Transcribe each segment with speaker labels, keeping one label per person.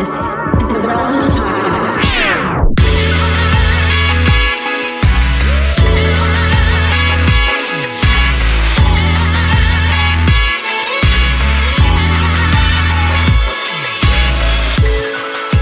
Speaker 1: This is the Podcast.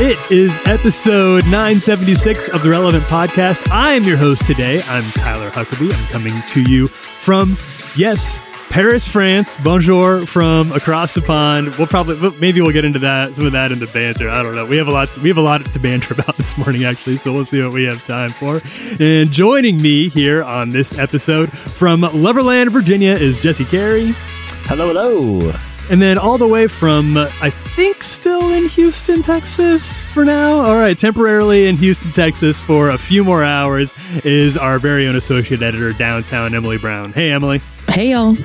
Speaker 2: It is episode 976 of the Relevant Podcast. I am your host today. I'm Tyler Huckabee. I'm coming to you from, yes, Paris, France. Bonjour from across the pond. We'll probably, maybe we'll get into that, some of that in the banter. I don't know. We have a lot, we have a lot to banter about this morning, actually. So we'll see what we have time for. And joining me here on this episode from Loverland, Virginia, is Jesse Carey.
Speaker 3: Hello, hello.
Speaker 2: And then all the way from, I think, still in Houston, Texas for now. All right, temporarily in Houston, Texas for a few more hours is our very own associate editor downtown, Emily Brown. Hey, Emily.
Speaker 4: Hey y'all.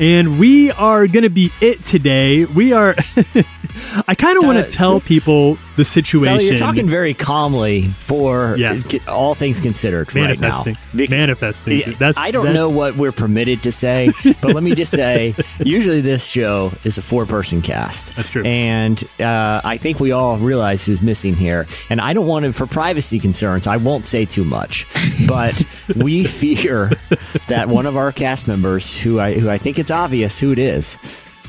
Speaker 2: And we are going to be it today. We are. I kind of want to tell people the situation.
Speaker 3: Tyler, you're talking very calmly for
Speaker 2: Yeah.
Speaker 3: all things considered
Speaker 2: manifesting.
Speaker 3: right now. Bec-
Speaker 2: manifesting. That's.
Speaker 3: I don't
Speaker 2: that's-
Speaker 3: know what we're permitted to say, but let me just say, usually this show is a four-person cast.
Speaker 2: That's true.
Speaker 3: and uh, I think we all realize who's missing here. And I don't want to, for privacy concerns, I won't say too much, but we fear that one of our cast members, who I who I think it's obvious who it is.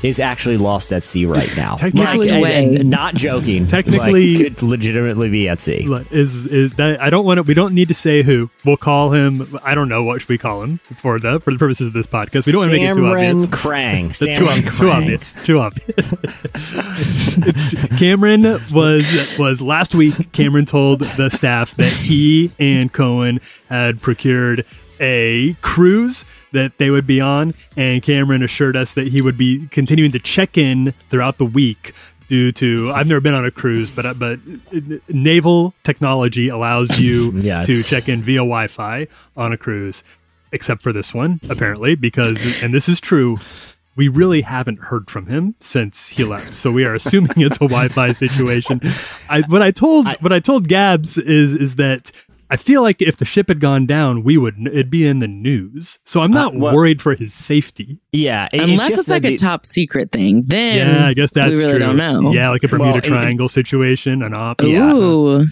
Speaker 3: Is actually lost at sea right now.
Speaker 2: Technically-
Speaker 3: and- and not joking.
Speaker 2: Technically-
Speaker 3: like, could legitimately be at sea.
Speaker 2: Is is that I don't want to. We don't need to say who. We'll call him. I don't know what should we call him for the for the purposes of this podcast. We don't want to make it too
Speaker 3: Cameron
Speaker 2: obvious.
Speaker 3: Krang.
Speaker 2: That's too,
Speaker 3: Cameron
Speaker 2: too obvious. Too obvious. Cameron was was last week. Cameron told the staff that he and Cohen had procured a cruise that they would be on, and Cameron assured us that he would be continuing to check in throughout the week. Due to I've never been on a cruise, but uh, but uh, naval technology allows you
Speaker 3: Yeah,
Speaker 2: to check in via Wi-Fi on a cruise except for this one, apparently, because, and this is true, we really haven't heard from him since he left. So we are assuming it's a Wi-Fi situation. I, what I told, what I told Gabs is, is that I feel like if the ship had gone down, we would, it'd be in the news. So I'm not
Speaker 3: well-
Speaker 2: worried for his safety.
Speaker 3: Yeah, it-
Speaker 4: Unless
Speaker 3: just
Speaker 4: it's like a
Speaker 3: the-
Speaker 4: top secret thing, then
Speaker 2: Yeah, I guess that's
Speaker 4: we really
Speaker 2: true.
Speaker 4: don't know.
Speaker 2: Yeah, like a Bermuda
Speaker 3: Well, it-
Speaker 2: Triangle situation, an op.
Speaker 3: Yeah.
Speaker 4: Ooh,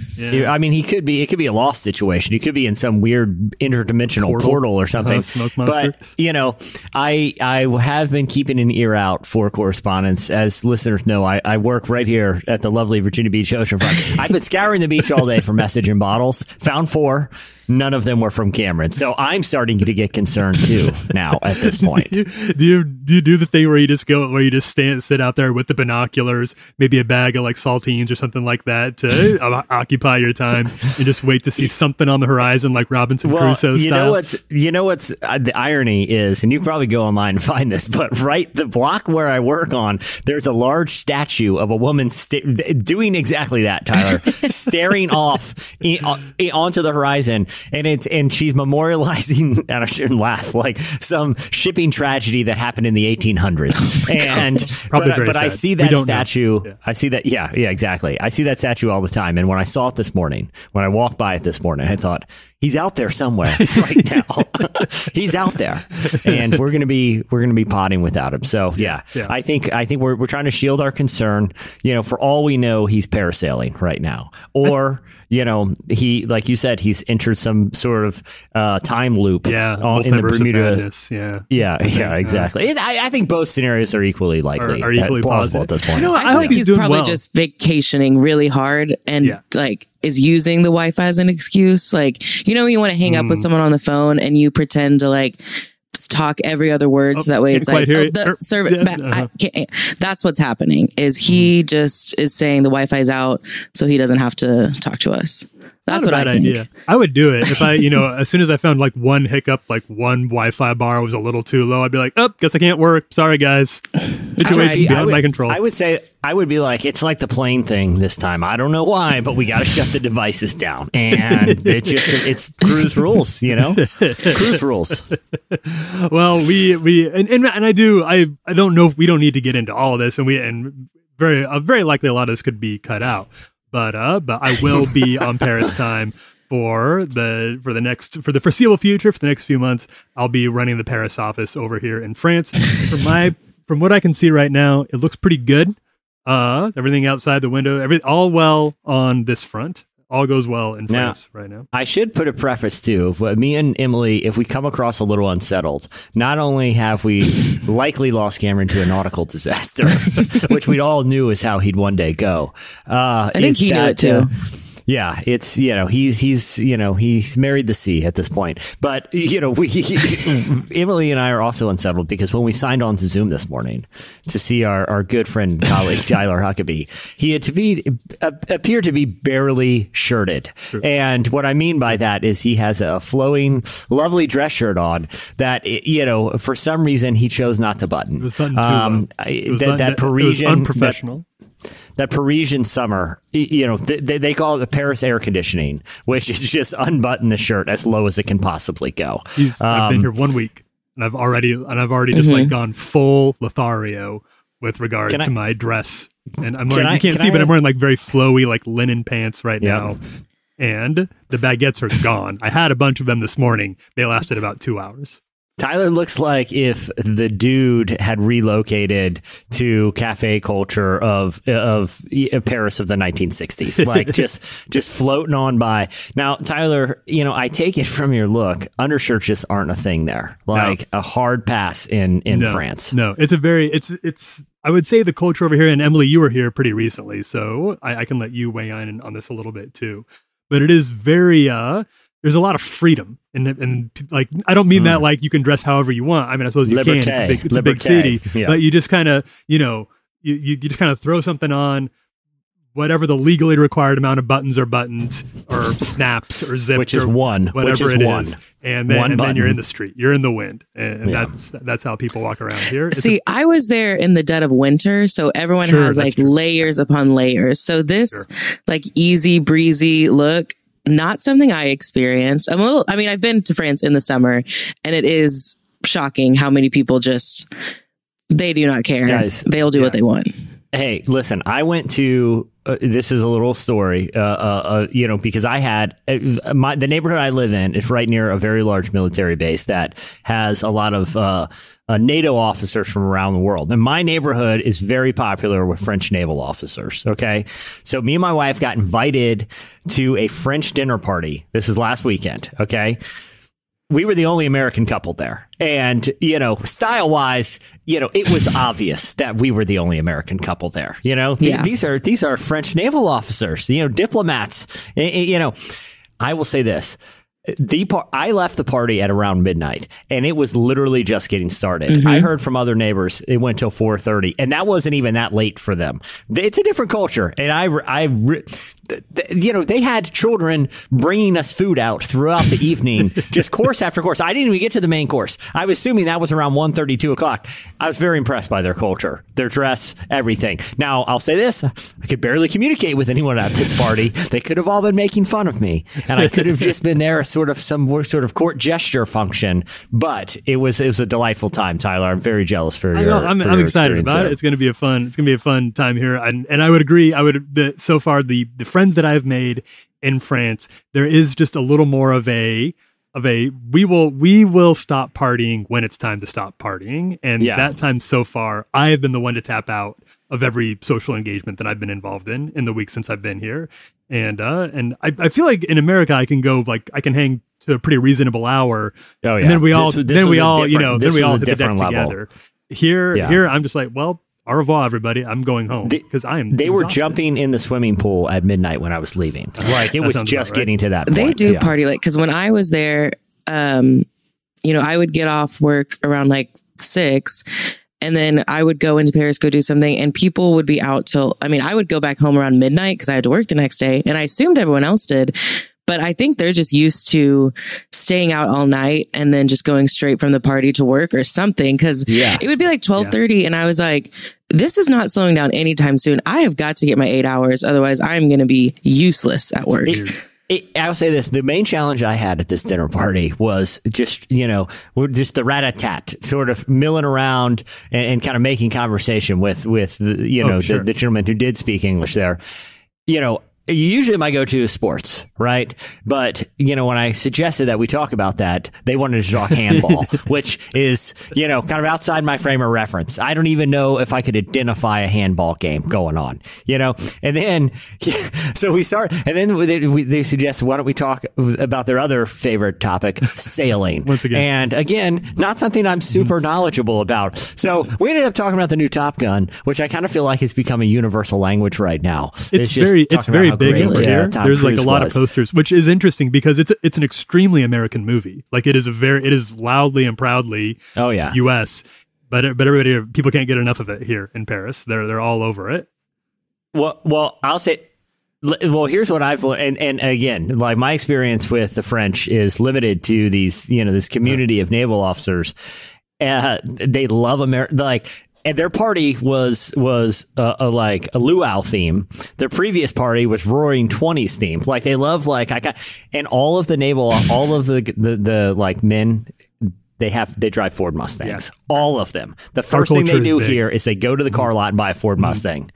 Speaker 3: I mean, he could be. It could be a lost situation. He could be in some weird interdimensional
Speaker 2: Portal.
Speaker 3: portal, or something.
Speaker 2: Uh-huh, smoke monster.
Speaker 3: But you know, I I have been keeping an ear out for correspondence. As listeners know, I, I work right here at the lovely Virginia Beach oceanfront. I've been scouring the beach all day for message in bottles. Found four. None of them were from Cameron. So I'm starting to get concerned too now at this point.
Speaker 2: do you do you do the thing where you just go where you just stand sit out there with the binoculars, maybe a bag of like saltines or something like that to uh, occupy your time and just wait to see something on the horizon like Robinson Crusoe
Speaker 3: you know what's you know what's uh, the irony is, and you probably go online and find this, but right the block where I work on, there's a large statue of a woman sta- doing exactly that, Tyler, staring off i- i- onto the horizon, and it's and she's memorializing, and I shouldn't laugh, like some shipping tragedy that happened in the 1800s, and
Speaker 2: Probably
Speaker 3: but,
Speaker 2: very
Speaker 3: but I see that statue.
Speaker 2: Yeah.
Speaker 3: I see that. Yeah, yeah, exactly. I see that statue all the time. And when I saw it this morning, when I walked by it this morning, I thought he's out there somewhere right now. he's out there, and we're gonna be we're gonna be potting without him. So yeah,
Speaker 2: Yeah.
Speaker 3: I think I think we're we're trying to shield our concern. You know, for all we know, he's parasailing right now, or. You know, he like you said, he's entered some sort of uh, time loop.
Speaker 2: yeah,
Speaker 3: on- in the Bermuda.
Speaker 2: madness, Yeah.
Speaker 3: Yeah, yeah, exactly. And I, I think both scenarios are equally likely,
Speaker 2: Are- are equally
Speaker 3: uh, plausible
Speaker 2: plausible.
Speaker 3: at this point.
Speaker 2: You know?
Speaker 4: I,
Speaker 2: I
Speaker 4: feel
Speaker 2: hope
Speaker 4: like
Speaker 2: he's
Speaker 4: he's, probably
Speaker 2: well.
Speaker 4: just vacationing really hard and
Speaker 2: Yeah.
Speaker 4: like is using the Wi-Fi as an excuse. Like you know, when you want to hang up
Speaker 2: Hmm.
Speaker 4: with someone on the phone and you pretend to like talk every other word, so
Speaker 2: Oh,
Speaker 4: that way it's like oh, the
Speaker 2: Er,
Speaker 4: service.
Speaker 2: yeah, uh-huh.
Speaker 4: can't- that's what's happening. Is he just is saying the Wi-Fi's out so he doesn't have to talk to us? That's
Speaker 2: Not
Speaker 4: what
Speaker 2: a bad
Speaker 4: I
Speaker 2: idea. I would do it if I, you know, as soon as I found like one hiccup, like one Wi-Fi bar was a little too low, I'd be like, "Oh, guess I can't work. Sorry, guys. Situation's beyond
Speaker 3: would,
Speaker 2: my control."
Speaker 3: I would say I would be like, it's like the plane thing this time. I don't know why, but we got to shut the devices down, and it just it's cruise rules, you know, cruise rules.
Speaker 2: well, we we and, and and I do I I don't know if we don't need to get into all of this, and we and very uh, very likely a lot of this could be cut out, but uh, but I will be on Paris time for the for the next for the foreseeable future for the next few months. I'll be running the Paris office over here in France. From my from what I can see right now, it looks pretty good. Uh, everything outside the window, every all well on this front. All goes well in
Speaker 3: Now-
Speaker 2: France right now.
Speaker 3: I should put a preface too. But me and Emily, if we come across a little unsettled, not only have we likely lost Cameron to a nautical disaster, which we all knew is how he'd one day go. Uh,
Speaker 4: I think
Speaker 3: it's
Speaker 4: he knew
Speaker 3: that,
Speaker 4: it too.
Speaker 3: uh, yeah, it's you know he's he's you know he's married the sea at this point. But you know we Emily and I are also unsettled because when we signed on to Zoom this morning to see our, our good friend colleague Tyler Huckabee, he had to be uh, appeared to be barely shirted. And what I mean by that is he has a flowing, lovely dress shirt on that you know for some reason he chose not to button.
Speaker 2: It was too
Speaker 3: Um. I- that, that Parisian
Speaker 2: unprofessional.
Speaker 3: that Parisian summer, you know, they, they call it the Paris air conditioning, which is just unbutton the shirt as low as it can possibly go.
Speaker 2: He's, I've been
Speaker 3: Um,
Speaker 2: here one week, and I've already and I've already just like gone full Lothario with regard
Speaker 3: Can I-
Speaker 2: to my dress. And I'm
Speaker 3: Can
Speaker 2: wearing,
Speaker 3: I-
Speaker 2: you can't
Speaker 3: can
Speaker 2: see,
Speaker 3: I-
Speaker 2: but I'm wearing like very flowy like linen pants right
Speaker 3: Yep.
Speaker 2: now. And the baguettes are gone. I had a bunch of them this morning. They lasted about two hours.
Speaker 3: Tyler looks like if the dude had relocated to cafe culture of of Paris of the 1960s, like just just floating on by. Now, Tyler, you know, I take it from your look, undershirts just aren't a thing there. Like a hard pass in in
Speaker 2: no,
Speaker 3: France.
Speaker 2: No, it's a very it's it's. I would say the culture over here, and Emily, you were here pretty recently, so I, I can let you weigh in on this a little bit too. But it is very uh there's a lot of freedom, and and like I don't mean that mm. like you can dress however you want. I mean I suppose you can. It's a big it's a big city,
Speaker 3: Yeah.
Speaker 2: but you just kind of you know you, you you just kind of throw something on. Whatever the legally required amount of buttons are buttoned or snapped or zipped,
Speaker 3: Which is
Speaker 2: or
Speaker 3: one, which
Speaker 2: whatever
Speaker 3: is
Speaker 2: it is,
Speaker 3: one.
Speaker 2: and then,
Speaker 3: One
Speaker 2: and then you're in the street, you're in the wind, and, and
Speaker 3: Yeah.
Speaker 2: that's that's how people walk around here. It's
Speaker 4: See, I was there in the dead of winter, so everyone
Speaker 2: Sure,
Speaker 4: has like
Speaker 2: true.
Speaker 4: layers upon layers. So this like easy breezy look, not something I experienced. I'm a little I mean, I've been to France in the summer and it is shocking how many people just they do not care.
Speaker 3: Guys,
Speaker 4: They'll do what they want.
Speaker 3: Hey, listen, I went to. Uh, this is a little story, uh, uh, uh, you know, because I had uh, my the neighborhood I live in is right near a very large military base that has a lot of uh, uh, NATO officers from around the world, and my neighborhood is very popular with French naval officers. Okay, so me and my wife got invited to a French dinner party. This is last weekend. Okay, we were the only American couple there. And, you know, style wise, you know, it was obvious that we were the only American couple there. You know, Th-
Speaker 4: Yeah.
Speaker 3: these are these are French naval officers, you know, diplomats. Eh, eh, You know, I will say this. The par- I left the party at around midnight, and it was literally just getting started. I heard from other neighbors it went till four thirty, and that wasn't even that late for them. It's a different culture, and I, I, re- th- th- you know, they had children bringing us food out throughout the evening, just course after course. I didn't even get to the main course. I was assuming that was around 1.30, 2 o'clock. I was very impressed by their culture, their dress, everything. Now, I'll say this: I could barely communicate with anyone at this party. They could have all been making fun of me, and I could have just been there as sort of some sort of court gesture function. But it was it was a delightful time, Tyler. I'm very jealous for
Speaker 2: I
Speaker 3: your. For
Speaker 2: I'm
Speaker 3: your
Speaker 2: excited about
Speaker 3: there.
Speaker 2: it. It's going to be a fun. It's going to be a fun time here, and and I would agree. I would the, so far the the friends that I've made in France, there is just a little more of a of a we will we will stop partying when it's time to stop partying, and
Speaker 3: Yeah.
Speaker 2: that time so far, I have been the one to tap out of every social engagement that I've been involved in in the weeks since I've been here, and uh and I, I feel like in America I can go like I can hang to a pretty reasonable hour,
Speaker 3: Oh, yeah.
Speaker 2: and then we all
Speaker 3: This this
Speaker 2: then we all you know then we all hit the deck
Speaker 3: level.
Speaker 2: together. Here,
Speaker 3: Yeah.
Speaker 2: here, I'm just like, well, au revoir, everybody. I'm going home because I am.
Speaker 3: They were jumping in the swimming pool at midnight when I was leaving. Like it was just
Speaker 2: right.
Speaker 3: getting to that.
Speaker 4: They do
Speaker 3: Yeah.
Speaker 4: party like because when I was there, um, you know, I would get off work around like six, and then I would go into Paris, go do something, and people would be out till. I mean, I would go back home around midnight because I had to work the next day, and I assumed everyone else did. But I think they're just used to staying out all night and then just going straight from the party to work or something. Cause
Speaker 3: Yeah.
Speaker 4: it would be like twelve thirty, and I was like, this is not slowing down anytime soon. I have got to get my eight hours, otherwise I'm going to be useless at work.
Speaker 3: It, it, I'll say this: the main challenge I had at this dinner party was just you know we're just the rat a tat, sort of milling around and, and kind of making conversation with with the, you
Speaker 2: Oh,
Speaker 3: know
Speaker 2: sure.
Speaker 3: the, the gentleman who did speak English there. You know, usually my go-to is sports, right? But you know, when I suggested that we talk about that, they wanted to talk handball, which is you know kind of outside my frame of reference. I don't even know if I could identify a handball game going on, you know. And then so we start, and then they, we, they suggested why don't we talk about their other favorite topic, sailing.
Speaker 2: Once again.
Speaker 3: and again, not something I'm super mm-hmm. knowledgeable about. So we ended up talking about the new Top Gun, which I kind of feel like has become a universal language right now.
Speaker 2: It's,
Speaker 3: just
Speaker 2: very it's very big over
Speaker 3: uh,
Speaker 2: here.
Speaker 3: Tom
Speaker 2: There's like a lot
Speaker 3: was.
Speaker 2: of posters, which is interesting because it's it's an extremely American movie. Like it is a very it is loudly and proudly
Speaker 3: Oh yeah,
Speaker 2: U.S. But but everybody people can't get enough of it here in Paris. They're they're all over it.
Speaker 3: Well, well, I'll say. Well, here's what I've learned, and, and again, like my experience with the French is limited to these, you know, this community of naval officers. Uh, they love America, like, and their party was was a, a like a luau theme. Their previous party was Roaring Twenties theme. Like they love like I got, and all of the naval, all of the the, the like men they have they drive Ford Mustangs. All of them. The first thing they do
Speaker 2: big. Mm-hmm.
Speaker 3: here is they go to the car lot and buy a Ford Mustang.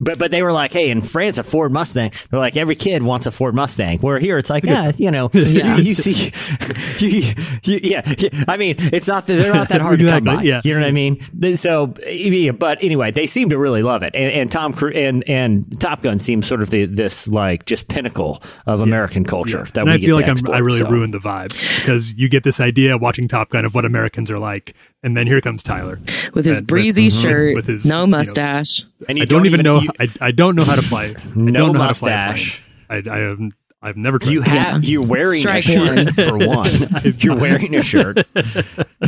Speaker 3: But but they were like, hey, in France, a Ford Mustang. They're like, every kid wants a Ford Mustang. Where here, it's like, yeah, you know,
Speaker 4: Yeah.
Speaker 3: you see, you, you, yeah, yeah. I mean, it's not that they're not that hard to come by.
Speaker 2: Yeah.
Speaker 3: You know what I mean? So, yeah, but anyway, they seem to really love it. And, and Tom Cruise and and Top Gun seems sort of the, this like just pinnacle of American culture that
Speaker 2: and
Speaker 3: we
Speaker 2: I
Speaker 3: get
Speaker 2: feel
Speaker 3: to
Speaker 2: like I'm,
Speaker 3: export,
Speaker 2: I really
Speaker 3: so.
Speaker 2: ruined the vibe because you get this idea watching Top Gun of what Americans are like, and then here comes Tyler.
Speaker 4: with his
Speaker 2: And
Speaker 4: breezy
Speaker 2: mhm,
Speaker 4: shirt,
Speaker 2: with his,
Speaker 4: no
Speaker 2: you know,
Speaker 4: mustache.
Speaker 3: And you
Speaker 2: I don't, even know.
Speaker 3: you-
Speaker 2: I, I don't know how to play. I
Speaker 3: No
Speaker 2: don't know how to play a
Speaker 3: mustache.
Speaker 2: plane. I, I have. I've never tried.
Speaker 3: You have you're wearing
Speaker 4: Strike
Speaker 3: a shirt
Speaker 4: one.
Speaker 3: for one. You're wearing a shirt.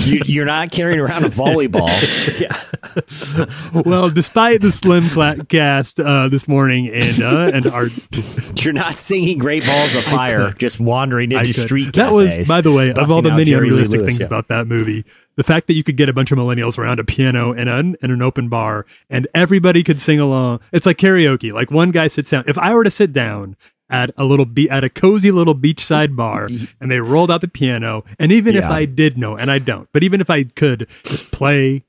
Speaker 3: You, you're not carrying around a volleyball. Yeah.
Speaker 2: well, despite the slim cla- cast uh, this morning and uh, and our
Speaker 3: You're not singing "Great Balls of Fire," just wandering
Speaker 2: I
Speaker 3: into
Speaker 2: could-
Speaker 3: street
Speaker 2: that
Speaker 3: cafes.
Speaker 2: was, by the way, of all the many
Speaker 3: Jerry
Speaker 2: unrealistic
Speaker 3: Lewis,
Speaker 2: things
Speaker 3: yeah.
Speaker 2: about that movie, the fact that you could get a bunch of millennials around a piano and an in an open bar and everybody could sing along. It's like karaoke. Like one guy sits down. If I were to sit down at a little be- at a cozy little beachside bar and they rolled out the piano, and even if I did know, and I don't, but even if I could just play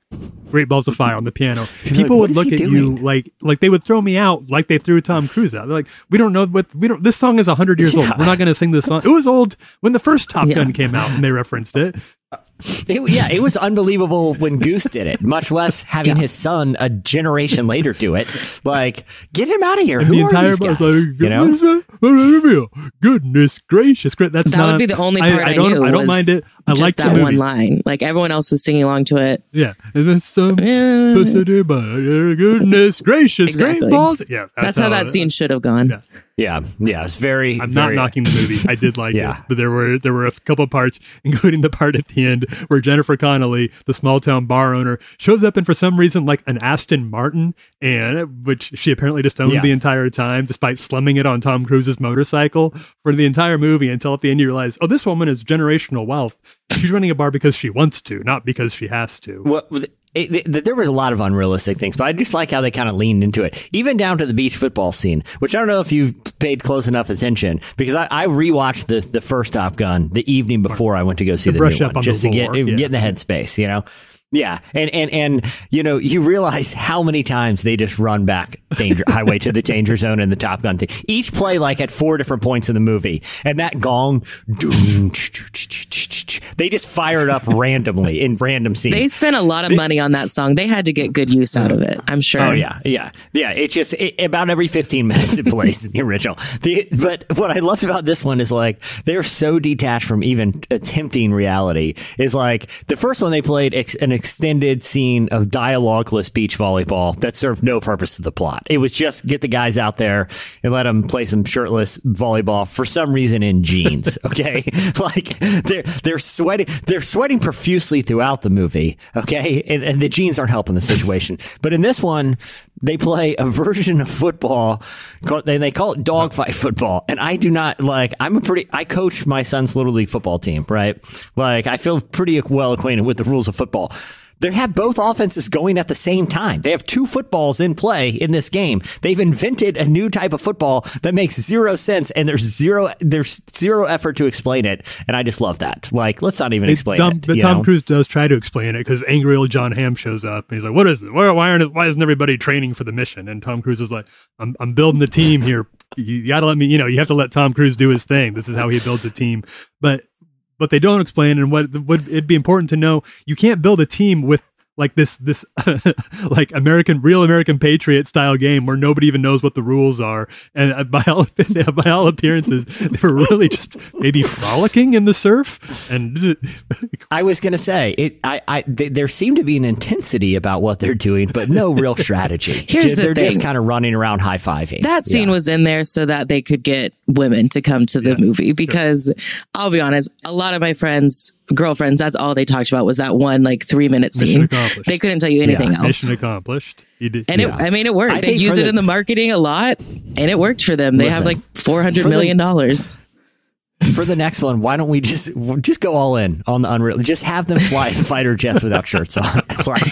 Speaker 2: Great Balls of Fire on the piano, people
Speaker 3: "What
Speaker 2: would look at you like like they would throw me out like they threw Tom Cruise out. They're like, we don't know what we don't. This song is hundred years old. We're not going to sing this song. It was old when the first Top
Speaker 4: Yeah.
Speaker 2: Gun came out and they referenced it.
Speaker 3: It- yeah, it was unbelievable when Goose did it. Much less having his son a generation later do it. Like, get him out of here. Who
Speaker 2: the
Speaker 3: are these
Speaker 2: bar was
Speaker 3: guys?
Speaker 2: like,
Speaker 3: you know?
Speaker 2: goodness gracious. That's
Speaker 4: That
Speaker 2: not,
Speaker 4: would be the only part I,
Speaker 2: I, don't.
Speaker 4: knew.
Speaker 2: I don't
Speaker 4: was
Speaker 2: mind it. I
Speaker 4: just
Speaker 2: like
Speaker 4: that
Speaker 2: the movie.
Speaker 4: one line. Like everyone else was singing along to it.
Speaker 2: Yeah, and it's some pussy, but goodness gracious, great balls. Yeah,
Speaker 4: That's how that scene should have gone.
Speaker 2: Yeah.
Speaker 3: Yeah, yeah, it's very.
Speaker 2: I'm
Speaker 3: very,
Speaker 2: not knocking the movie. I did like
Speaker 3: Yeah.
Speaker 2: it, but there were there were a couple parts, including the part at the end where Jennifer Connelly, the small town bar owner, shows up and for some reason like an Aston Martin, and which she apparently just owned
Speaker 3: Yeah.
Speaker 2: the entire time, despite slumming it on Tom Cruise's motorcycle for the entire movie. Until at the end, you realize, oh, this woman is generational wealth. She's running a bar because she wants to, not because she has to.
Speaker 3: What was it, it, there was a lot of unrealistic things, but I just like how they kind of leaned into it, even down to the beach football scene, which I don't know if you paid close enough attention because I, I rewatched the the first Top Gun the evening before I went to go see the
Speaker 2: brush
Speaker 3: new one,
Speaker 2: on the
Speaker 3: just to get
Speaker 2: yeah.
Speaker 3: get in the headspace, you know. Yeah, and and and you know you realize how many times they just run back danger highway to the danger zone in the Top Gun thing. Each play like at four different points in the movie, and that gong, they just fire it up randomly in random scenes.
Speaker 4: They spent a lot of money on that song. They had to get good use out of it. I'm sure.
Speaker 3: Oh yeah, yeah, yeah. It just it, about every fifteen minutes it plays in the original. The, but what I loved about this one is like they're so detached from even attempting reality. Is like the first one they played an extended scene of dialogueless beach volleyball that served no purpose to the plot. It was just get the guys out there and let them play some shirtless volleyball for some reason in jeans. Okay, like they're they're sweating they're sweating profusely throughout the movie. Okay, and, and the jeans aren't helping the situation. But in this one, they play a version of football, and they call it dogfight football. And I do not like. I'm a pretty. I coach my son's little league football team, right? Like I feel pretty well acquainted with the rules of football. They have both offenses going at the same time. They have two footballs in play in this game. They've invented a new type of football that makes zero sense, and there's zero there's zero effort to explain it. And I just love that. Like, let's not even explain
Speaker 2: Tom,
Speaker 3: it.
Speaker 2: but Tom
Speaker 3: know?
Speaker 2: Cruise does try to explain it because angry old Jon Hamm shows up and he's like, "What is this? Why, why aren't why isn't everybody training for the mission?" And Tom Cruise is like, "I'm I'm building the team here, you, you got to let me. You know, you have to let Tom Cruise do his thing. This is how he builds a team. But what they don't explain, and what would it'd be important to know, you can't build a team with like this this like American real American Patriot style game where nobody even knows what the rules are. And uh, by all by all appearances, they were really just maybe frolicking in the surf. And
Speaker 3: I was gonna say it. I, I th- there seemed to be an intensity about what they're doing, but no real strategy.
Speaker 4: Here's the
Speaker 3: they're just
Speaker 4: thing.
Speaker 3: kind of running around high fiving.
Speaker 4: That scene was in there so that they could get women to come to the
Speaker 2: Yeah,
Speaker 4: movie because I'll be honest, a lot of my friends, girlfriends, that's all they talked about was that one like three minute scene. They couldn't tell you anything else.
Speaker 2: Mission accomplished. Did.
Speaker 4: And
Speaker 3: Yeah.
Speaker 4: it, I mean, it worked.
Speaker 3: I
Speaker 4: they
Speaker 3: think
Speaker 4: use it
Speaker 3: the-
Speaker 4: in the marketing a lot, and it worked for them. They have like four hundred
Speaker 3: million the-
Speaker 4: dollars.
Speaker 3: For the next one, why don't we just just go all in on the Unreal? Just have them fly fighter jets without shirts on. like,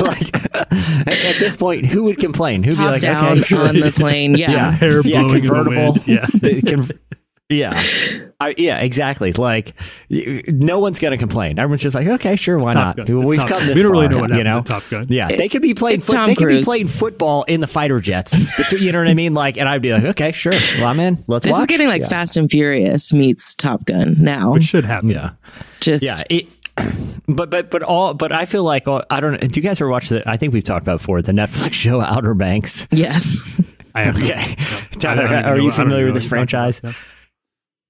Speaker 3: like at at this point, who would complain? Who'd be like,
Speaker 4: down
Speaker 3: okay, sure.
Speaker 4: on the plane. Yeah.
Speaker 3: yeah,
Speaker 2: Hair
Speaker 3: yeah,
Speaker 2: blowing in the
Speaker 3: convertible.
Speaker 2: wind. Yeah.
Speaker 3: It can- yeah, I, yeah, exactly. Like, no one's gonna complain. Everyone's just like, okay, sure, why not?
Speaker 2: It's
Speaker 3: We've
Speaker 2: Top
Speaker 3: come
Speaker 2: Gun.
Speaker 3: this
Speaker 2: We don't really
Speaker 3: far,
Speaker 2: know what
Speaker 3: you know?
Speaker 2: Top Gun.
Speaker 3: Yeah, they could be playing.
Speaker 4: It's
Speaker 3: Foot, they could be playing football in the fighter jets. You know what I mean? Like, and I'd be like, okay, sure, well, I'm in. Let's
Speaker 4: This
Speaker 3: watch.
Speaker 4: is getting like
Speaker 3: yeah.
Speaker 4: Fast and Furious meets Top Gun now.
Speaker 2: Which should happen.
Speaker 3: Yeah.
Speaker 4: Just
Speaker 3: Yeah, it, but but but all but I feel like I don't know. Do you guys ever watch the? I think we've talked about before the Netflix show Outer Banks.
Speaker 4: yes.
Speaker 2: I have.
Speaker 3: Okay,
Speaker 2: I
Speaker 3: Tyler,
Speaker 2: don't
Speaker 3: are you familiar with this
Speaker 2: what you're talking
Speaker 3: franchise?
Speaker 2: about.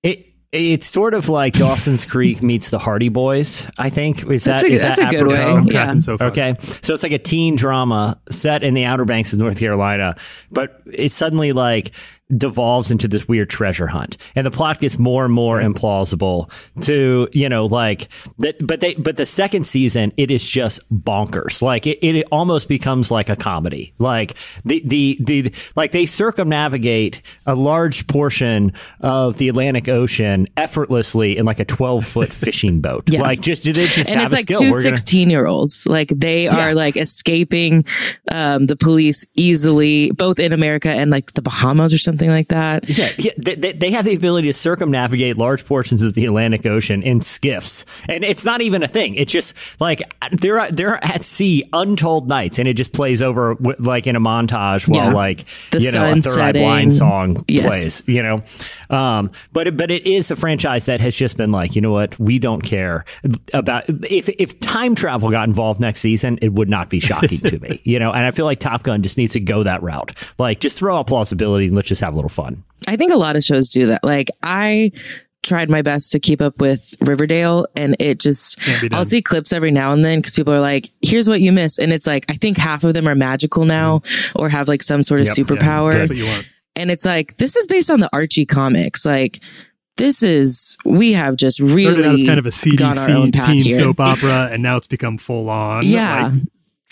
Speaker 3: It it's sort of like Dawson's Creek meets the Hardy Boys. I think is
Speaker 4: That's
Speaker 3: that
Speaker 4: a-
Speaker 3: is
Speaker 4: that's
Speaker 3: that
Speaker 4: a good way.
Speaker 3: apropos?
Speaker 2: I'm
Speaker 4: Yeah.
Speaker 2: so.
Speaker 3: Okay, so it's like a teen drama set in the Outer Banks of North Carolina, but it's suddenly like devolves into this weird treasure hunt, and the plot gets more and more implausible. To you know, like that, but they but the second season it is just bonkers. Like it, it almost becomes like a comedy. Like the the the like they circumnavigate a large portion of the Atlantic Ocean effortlessly in like a twelve foot fishing boat.
Speaker 4: Yeah.
Speaker 3: Like just they just
Speaker 4: and
Speaker 3: have
Speaker 4: it's
Speaker 3: a
Speaker 4: like
Speaker 3: skill.
Speaker 4: two
Speaker 3: We're gonna-
Speaker 4: 16 year olds like they
Speaker 3: Yeah.
Speaker 4: are like escaping um, the police easily both in america and like the bahamas or something like that
Speaker 3: Yeah, yeah they, they, have the ability to circumnavigate large portions of the Atlantic Ocean in skiffs, and it's not even a thing. It's just like they're they're at sea untold nights, and it just plays over like in a montage while
Speaker 4: Yeah.
Speaker 3: like
Speaker 4: The
Speaker 3: you know a Third Eye. Blind song
Speaker 4: Yes.
Speaker 3: plays. You know, um, but it, but it is a franchise that has just been like, you know what, we don't care about if if time travel got involved next season, it would not be shocking to me. You know, and I feel like Top Gun just needs to go that route. Like, just throw out plausibility and let's just have a little fun.
Speaker 4: i think a lot of shows do that like i tried my best to keep up with riverdale and it just
Speaker 2: Can't be done.
Speaker 4: i'll see clips every now and then because people are like here's what you missed and it's like i think half of them are magical now mm-hmm. or have like some sort of
Speaker 3: Yep.
Speaker 4: superpower
Speaker 2: That's what you want.
Speaker 4: and it's like this is based on the archie comics like this is we have just really
Speaker 2: Started out as kind of a
Speaker 4: gone our own
Speaker 2: CDC
Speaker 4: path
Speaker 2: teen
Speaker 4: here.
Speaker 2: soap opera, and now it's become full on.
Speaker 4: Yeah.
Speaker 2: like,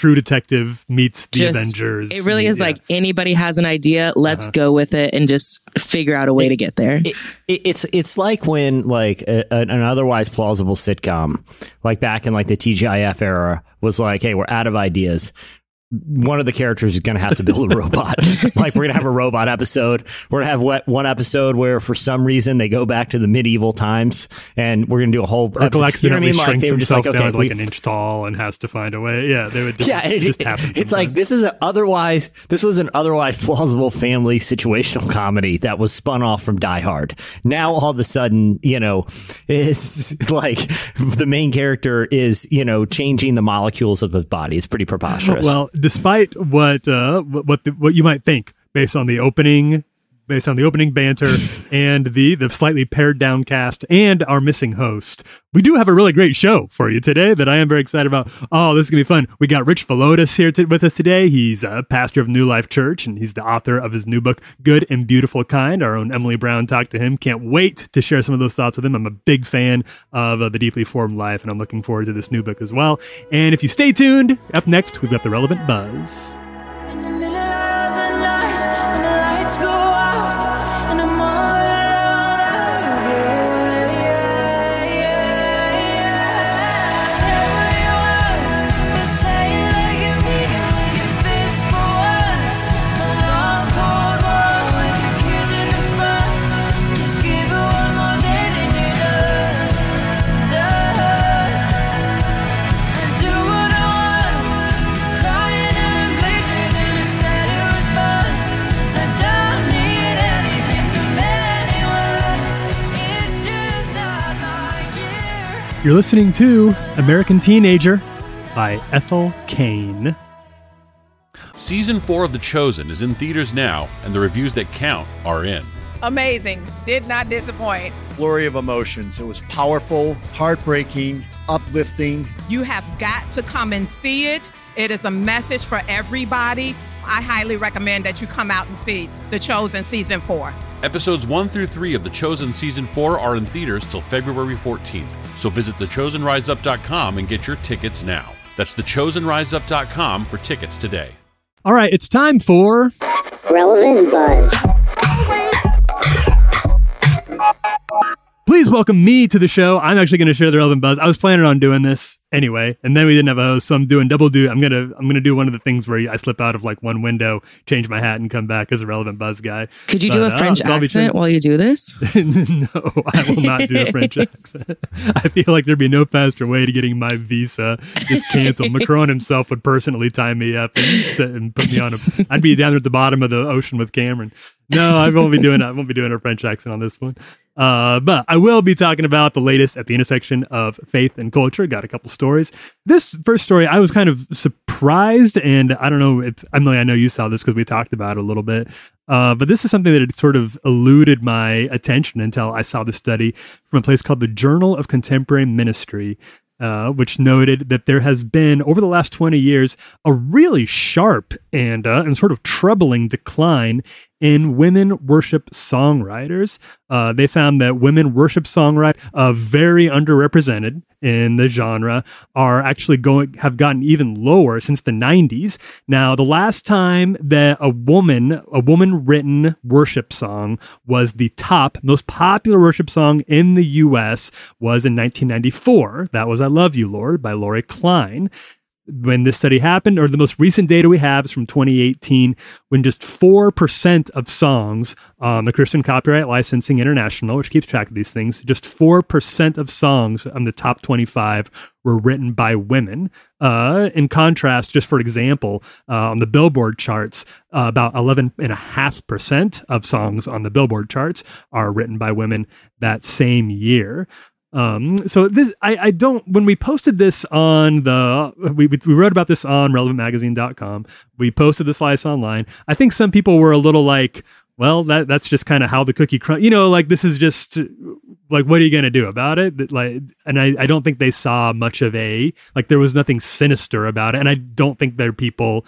Speaker 2: True Detective meets the
Speaker 4: Just-
Speaker 2: Avengers.
Speaker 4: It really is
Speaker 2: Yeah.
Speaker 4: like anybody has an idea, let's
Speaker 3: Uh-huh.
Speaker 4: go with it and just figure out a way to get there.
Speaker 3: it, it, it's it's like when like a, an an otherwise plausible sitcom, like back in like the TGIF era, was like, hey, we're out of ideas. One of the characters is going to have to build a robot. like we're going to have a robot episode. We're going to have one episode where for some reason they go back to the medieval times, and we're going to do a whole.
Speaker 2: Urkel
Speaker 3: episode. You know what I mean? Like
Speaker 2: shrinks
Speaker 3: they were just
Speaker 2: himself
Speaker 3: like,
Speaker 2: down
Speaker 3: okay,
Speaker 2: to like an inch tall and has to find a way. Yeah, they would. Just,
Speaker 3: yeah, it,
Speaker 2: just
Speaker 3: it- It's like this is an otherwise this was an otherwise plausible family situational comedy that was spun off from Die Hard. Now all of a sudden, you know, it's like the main character is you know changing the molecules of his body. It's pretty preposterous.
Speaker 2: Well, despite what uh, what the, what you might think based on the opening, based on the opening banter and the the slightly pared down cast and our missing host, we do have a really great show for you today that I am very excited about. Oh, this is gonna be fun. We got Rich Villodas here to, with us today. He's a pastor of New Life Church and he's the author of his new book, Good and Beautiful Kind. Our own Emily Brown talked to him. Can't wait to share some of those thoughts with him. I'm a big fan of uh, the Deeply Formed Life, and I'm looking forward to this new book as well. And if you stay tuned, up next we've got the relevant buzz.
Speaker 5: You're
Speaker 2: listening to American Teenager by Ethel Cain.
Speaker 6: Season 4 of The Chosen is in theaters now, and the reviews that count are in.
Speaker 7: Amazing. Did not disappoint.
Speaker 8: flurry of emotions. It was powerful, heartbreaking, uplifting.
Speaker 7: You have got to come and see it. It is a message for everybody. I highly recommend that you come out and see The Chosen Season 4.
Speaker 6: Episodes 1 through 3 of The Chosen Season 4 are in theaters till February 14th, so visit thechosenriseup.com and get your tickets now. That's thechosenriseup.com for tickets today.
Speaker 2: All right, it's time for
Speaker 9: Relevant Buzz.
Speaker 2: Please welcome me to the show. I'm actually going to share the relevant buzz. I was planning on doing this anyway, and then we didn't have a host, so I'm doing double do. I'm gonna I'm gonna do one of the things where I slip out of like one window, change my hat, and come back as a relevant buzz guy.
Speaker 4: Could you do a
Speaker 2: uh,
Speaker 4: French accent while you do this?
Speaker 2: no, I will not do a French accent. I feel like there'd be no faster way to getting my visa just canceled. Macron himself would personally tie me up and, and put me on a. I'd be down at the bottom of the ocean with Cameron. No, I won't be doing. I won't be doing a French accent on this one. Uh, but I will be talking about the latest at the intersection of faith and culture. Got a couple stories. This first story, I was kind of surprised, and I don't know if Emily. I know you saw this because we talked about it a little bit. Uh, but this is something that had sort of eluded my attention until I saw the study from a place called the Journal of Contemporary Ministry, uh, which noted that there has been over the last 20 years a really sharp and uh, and sort of troubling decline in women worship songwriters. Uh, they found that women worship songwriters, uh, very underrepresented in the genre, are actually going have gotten even lower since the 90s. Now, the last time that a woman, a woman written worship song was the top most popular worship song in the U.S. was in 1994. That was "I Love You, Lord" by Laurie Klein when this study happened, or the most recent data we have is from 2018, when just 4% of songs on the Christian Copyright Licensing International, which keeps track of these things, just 4% of songs on the top 25 were written by women. Uh, in contrast, just for example, uh, on the Billboard charts, uh, about 11.5% of songs on the Billboard charts are written by women that same year. Um, so this, I, I don't, when we posted this on the, we, we wrote about this on relevantmagazine.com. We posted the slice online. I think some people were a little like, well, that, that's just kind of how the cookie crumb, you know, like this is just like, what are you going to do about it? Like, and I, I don't think they saw much of a, like there was nothing sinister about it. And I don't think there are people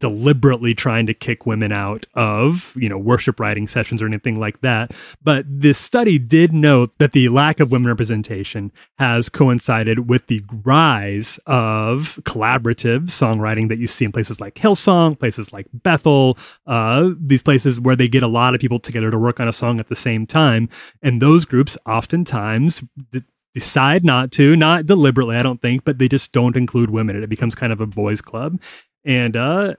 Speaker 2: deliberately trying to kick women out of, you know, worship writing sessions or anything like that. But this study did note that the lack of women representation has coincided with the rise of collaborative songwriting that you see in places like Hillsong, places like Bethel, uh, these places where they get a lot of people together to work on a song at the same time. And those groups oftentimes d- decide not to, not deliberately, I don't think, but they just don't include women. It becomes kind of a boys' club. And uh,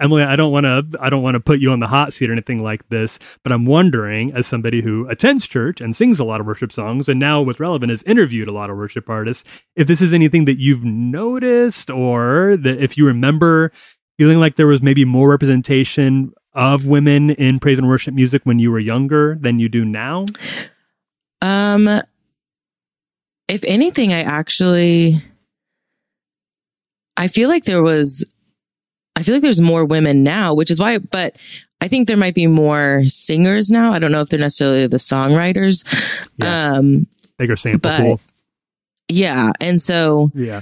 Speaker 2: Emily, I don't want to I don't want to put you on the hot seat or anything like this, but I'm wondering as somebody who attends church and sings a lot of worship songs and now with Relevant has interviewed a lot of worship artists, if this is anything that you've noticed or that if you remember feeling like there was maybe more representation of women in praise and worship music when you were younger than you do now?
Speaker 4: Um, if anything, I actually, I feel like there was, I feel like there's more women now, which is why, but I think there might be more singers now. I don't know if they're necessarily the songwriters.
Speaker 2: Yeah.
Speaker 4: Um,
Speaker 2: Bigger sample pool.
Speaker 4: yeah. And so,
Speaker 2: Yeah.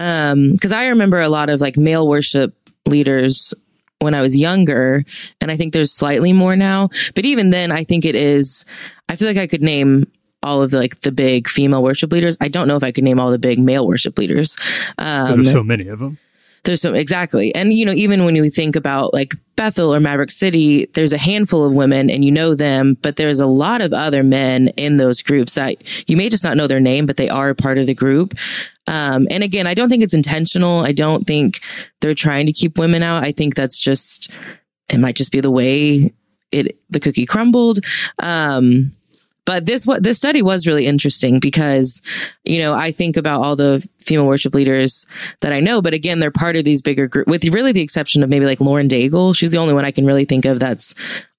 Speaker 4: um, cause I remember a lot of like male worship leaders when I was younger, and I think there's slightly more now. But even then, I think it is. I feel like I could name all of the like the big female worship leaders. I don't know if I could name all the big male worship leaders. Um,
Speaker 2: There's so many of them.
Speaker 4: There's exactly, and you know, even when you think about like Bethel or Maverick City, there's a handful of women, and you know them, but there's a lot of other men in those groups that you may just not know their name, but they are part of the group. Um, and again, I don't think it's intentional. I don't think they're trying to keep women out. I think that's just it might just be the way it the cookie crumbled. Um, but this what this study was really interesting because you know I think about all the female worship leaders that I know, but again they're part of these bigger group with really the exception of maybe like Lauren Daigle. She's the only one I can really think of that's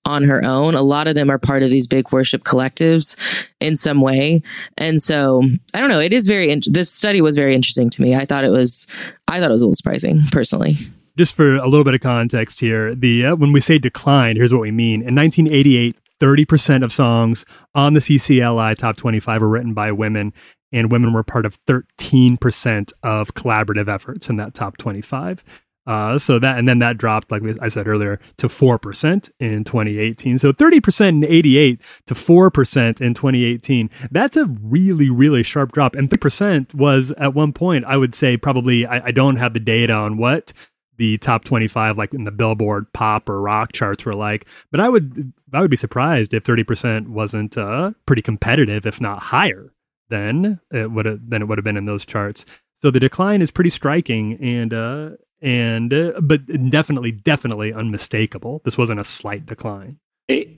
Speaker 4: on her own. A lot of them are part of these big worship collectives in some way. And so I don't know. It is very, in- this study was very interesting to me. I thought it was, I thought it was a little surprising personally.
Speaker 2: Just for a little bit of context here, the uh, when we say decline, here's what we mean. In 1988, 30% of songs on the CCLI Top 25 were written by women, and women were part of 13% of collaborative efforts in that top 25. Uh, so that and then that dropped, like I said earlier, to four percent in 2018. So 30 percent in 88 to four percent in 2018. That's a really, really sharp drop. And 3 percent was at one point, I would say, probably. I, I don't have the data on what the top 25 like in the billboard pop or rock charts were like but i would i would be surprised if 30% wasn't uh, pretty competitive if not higher than it would have than it would have been in those charts. So the decline is pretty striking and uh and uh, but definitely definitely unmistakable. This wasn't a slight decline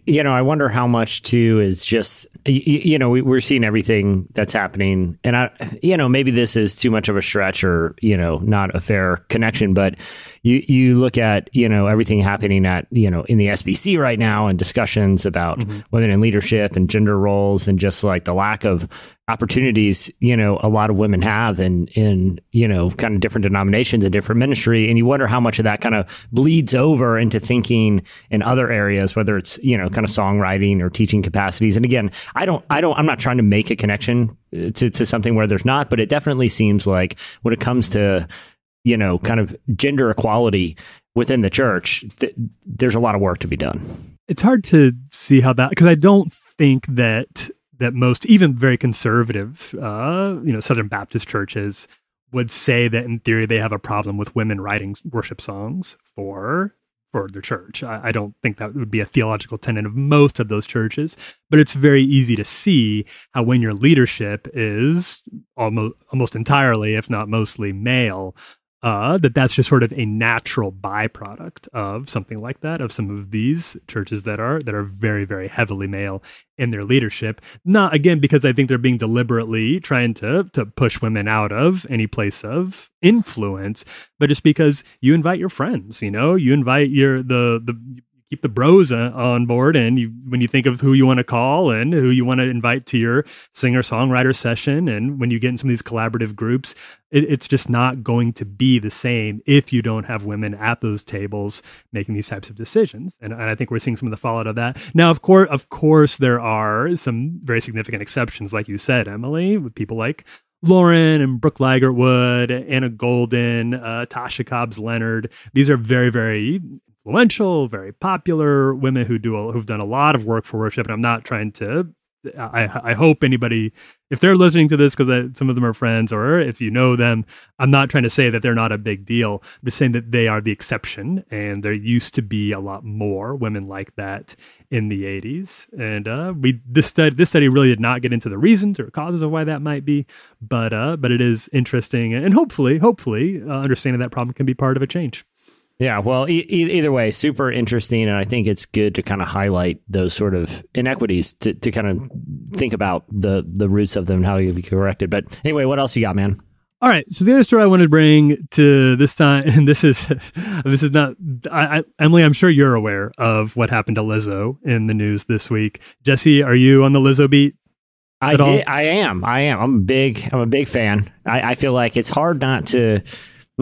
Speaker 3: you know, I wonder how much too is just y- y- you know we, we're seeing everything that's happening, and I you know maybe this is too much of a stretch or you know not a fair connection, but you you look at you know everything happening at you know in the SBC right now and discussions about mm-hmm. women in leadership and gender roles and just like the lack of opportunities you know a lot of women have in in you know kind of different denominations and different ministry. And you wonder how much of that kind of bleeds over into thinking in other areas whether it's you know kind of songwriting or teaching capacities. And again i don't i don't i'm not trying to make a connection uh, to to something where there's not but it definitely seems like when it comes to you know kind of gender equality within the church th- there's a lot of work to be done.
Speaker 2: It's hard to see how that because I don't think that that most even very conservative uh you know Southern Baptist churches would say that in theory they have a problem with women writing worship songs for for their church. I, I don't think that would be a theological tenet of most of those churches, but it's very easy to see how when your leadership is almost almost entirely, if not mostly male, uh, that that's just sort of a natural byproduct of something like that of some of these churches that are that are very very heavily male in their leadership. Not again because i think they're being deliberately trying to to push women out of any place of influence but just because you invite your friends you know? You invite your the the keep the bros uh, on board and you when you think of who you want to call and who you want to invite to your singer songwriter session and when you get in some of these collaborative groups it, it's just not going to be the same if you don't have women at those tables making these types of decisions and, and i think we're seeing some of the fallout of that now of course of course there are some very significant exceptions like you said emily with people like Lauren and Brooke Ligertwood, Anna Golden, uh, Tasha Cobbs Leonard. These are very, very influential, very popular women who do a, who've done a lot of work for worship. And I'm not trying to. I, I hope anybody, if they're listening to this, because some of them are friends, or if you know them, I'm not trying to say that they're not a big deal. I'm just saying that they are the exception, and there used to be a lot more women like that in the 80s. And uh, we this study this study really did not get into the reasons or causes of why that might be, but uh, but it is interesting, and hopefully, hopefully, uh, understanding that problem can be part of a change.
Speaker 3: Yeah, well, e- either way, super interesting, and I think it's good to kind of highlight those sort of inequities to, to kind of think about the the roots of them and how you could be corrected. But anyway, what else you got, man?
Speaker 2: All right. So the other story I wanted to bring to this time, and this is this is not I, I, Emily. I'm sure you're aware of what happened to Lizzo in the news this week. Jesse, are you on the Lizzo beat?
Speaker 3: I did. I am. I am. I'm a big. I'm a big fan. I, I feel like it's hard not to.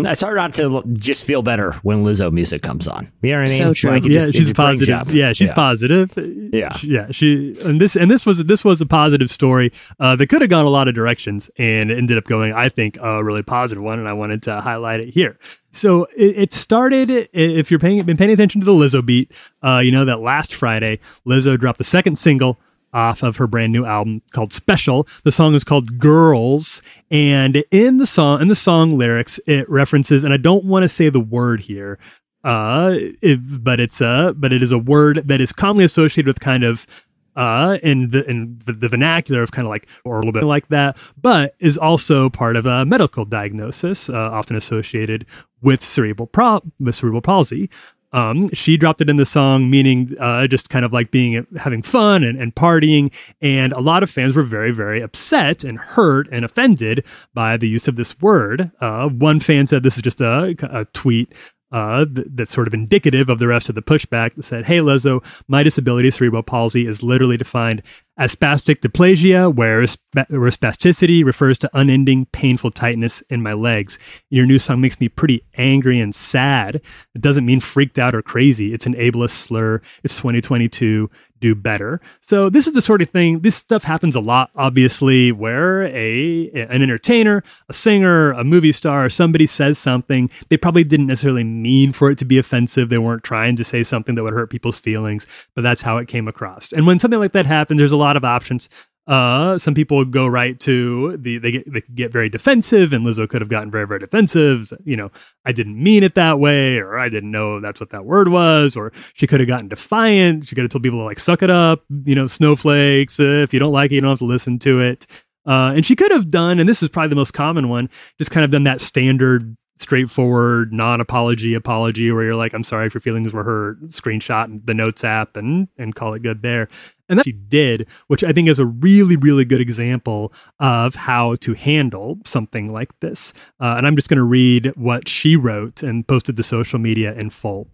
Speaker 3: It's hard not to just feel better when Lizzo music comes on. You know what I mean?
Speaker 4: So true.
Speaker 3: Like,
Speaker 2: yeah,
Speaker 3: just-
Speaker 2: she's
Speaker 3: just brings you
Speaker 2: positive. Yeah, she's
Speaker 3: Yeah.
Speaker 2: positive.
Speaker 3: Yeah.
Speaker 2: She- yeah. She and this and this was this was a positive story uh, that could have gone a lot of directions and ended up going, I think, a really positive one, and I wanted to highlight it here. So it, it started. If you're paying been paying attention to the Lizzo beat, uh, you know that last Friday Lizzo dropped the second single off of her brand new album called Special. The song is called Girls, and in the song in the song lyrics, it references, and I don't want to say the word here, uh, it, but it's a but it is a word that is commonly associated with kind of uh in the in the, vernacular of kind of like or a little bit like that but is also part of a medical diagnosis uh, often associated with cerebral pro- with cerebral palsy um, she dropped it in the song, meaning uh, just kind of like being having fun and, and partying. And a lot of fans were very, very upset and hurt and offended by the use of this word. Uh, one fan said this is just a, a tweet uh, th- that's sort of indicative of the rest of the pushback that said, Hey, Lizzo, my disability, cerebral palsy, is literally defined as spastic dysplasia, where, spa- where spasticity refers to unending painful tightness in my legs. Your new song makes me pretty angry and sad. It doesn't mean freaked out or crazy. It's an ableist slur. It's 2022 do better. So this is the sort of thing. This stuff happens a lot, obviously, where a an entertainer, a singer, a movie star, somebody says something they probably didn't necessarily mean for it to be offensive. They weren't trying to say something that would hurt people's feelings, but that's how it came across. And when something like that happens, there's a lot of options. Uh, some people go right to the they get they get very defensive, and Lizzo could have gotten very very defensive. You know, I didn't mean it that way, or I didn't know that's what that word was, or she could have gotten defiant. She could have told people to like suck it up. You know, snowflakes. Uh, if you don't like it, you don't have to listen to it. Uh, and she could have done, and this is probably the most common one, just kind of done that standard straightforward non-apology apology where you're like i'm sorry if your feelings were hurt screenshot the notes app and and call it good there. And that she did which i think is a really really good example of how to handle something like this. Uh, and i'm just going to read what she wrote and posted to social media in full.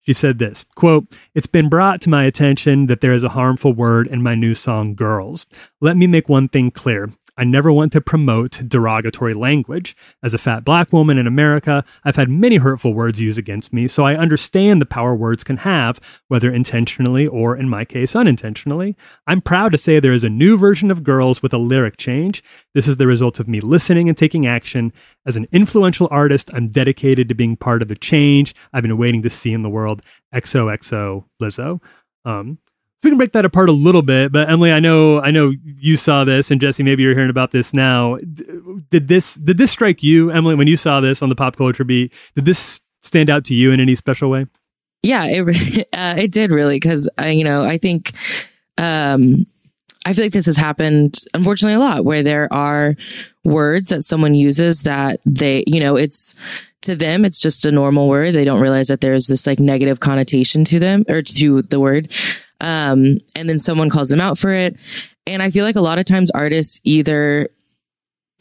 Speaker 2: She said this quote it's been brought to my attention that there is a harmful word in my new song girls. Let me make one thing clear I never want to promote derogatory language. As a fat black woman in America, I've had many hurtful words used against me, so I understand the power words can have, whether intentionally or, in my case, unintentionally. I'm proud to say there is a new version of Girls with a lyric change. This is the result of me listening and taking action. As an influential artist, I'm dedicated to being part of the change I've been waiting to see in the world. XOXO Lizzo. Um, we can break that apart a little bit, but Emily, I know, I know you saw this, and Jesse, maybe you're hearing about this now. Did this, did this strike you, Emily, when you saw this on the pop culture beat? Did this stand out to you in any special way?
Speaker 4: Yeah, it uh, it did really because uh, you know I think um, I feel like this has happened unfortunately a lot where there are words that someone uses that they you know it's to them it's just a normal word they don't realize that there's this like negative connotation to them or to the word um, and then someone calls them out for it and I feel like a lot of times artists either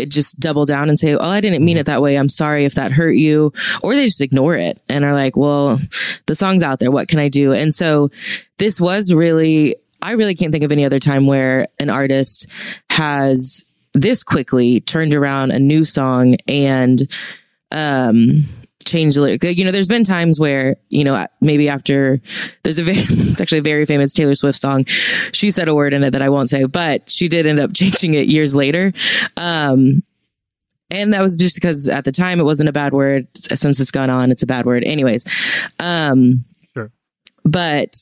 Speaker 4: just double down and say, Oh, I didn't mean it that way. I'm sorry if that hurt you. Or they just ignore it and are like, well, the song's out there. What can I do? And so this was really, I really can't think of any other time where an artist has this quickly turned around a new song and, um, change the lyric. You know, there's been times where, you know, maybe after there's a very, it's actually a very famous Taylor Swift song. She said a word in it that I won't say, but she did end up changing it years later. Um, and that was just because at the time it wasn't a bad word. Since it's gone on, it's a bad word. Anyways. Um,
Speaker 2: Sure.
Speaker 4: but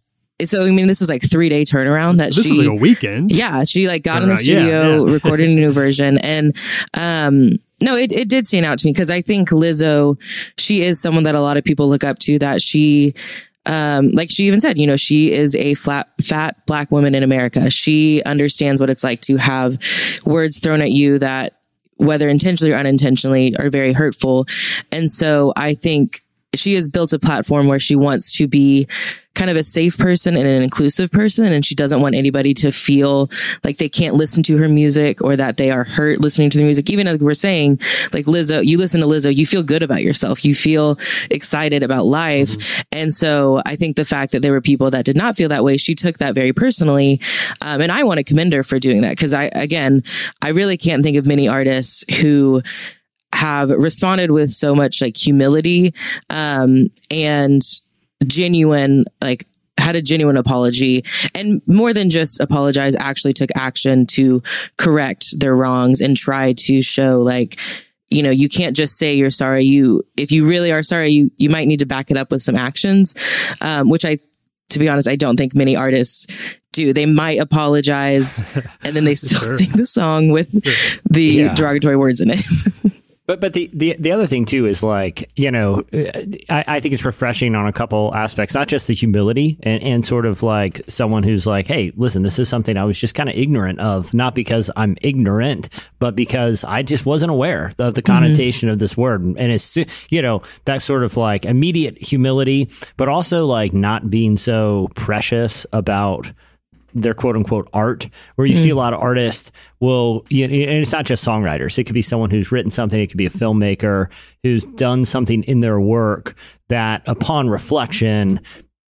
Speaker 4: so, I mean, this was like three day turnaround that
Speaker 2: This
Speaker 4: she,
Speaker 2: was like a weekend.
Speaker 4: yeah, she like got in the
Speaker 2: Turnaround, yeah,
Speaker 4: studio,
Speaker 2: yeah.
Speaker 4: recorded a new version, and um, no, it it did stand out to me because I think Lizzo, she is someone that a lot of people look up to. That she, um, like she even said, you know, she is a flat fat black woman in America. She understands what it's like to have words thrown at you that, whether intentionally or unintentionally, are very hurtful, and so I think she has built a platform where she wants to be kind of a safe person and an inclusive person and she doesn't want anybody to feel like they can't listen to her music or that they are hurt listening to the music. Even like we're saying like Lizzo you listen to Lizzo you feel good about yourself. You feel excited about life. And so I think the fact that there were people that did not feel that way she took that very personally. Um, and I want to commend her for doing that because I again I really can't think of many artists who have responded with so much like humility um, and genuine like had a genuine apology and more than just apologize actually took action to correct their wrongs and try to show like you know you can't just say you're sorry you if you really are sorry you you might need to back it up with some actions um, which i to be honest i don't think many artists do they might apologize and then they still
Speaker 2: Sure.
Speaker 4: sing the song with the
Speaker 3: Yeah.
Speaker 4: derogatory words in it
Speaker 3: But but the, the the other thing too is like you know uh, I, I think it's refreshing on a couple aspects, not just the humility and, and sort of like someone who's like, hey, listen, this is something I was just kind of ignorant of, not because I'm ignorant, but because I just wasn't aware of the mm-hmm. connotation of this word, and it's you know that sort of like immediate humility, but also like not being so precious about their quote unquote art, where you see a mm. lot of artists will, you know, and it's not just songwriters. It could be someone who's written something. It could be a filmmaker who's done something in their work that, upon reflection,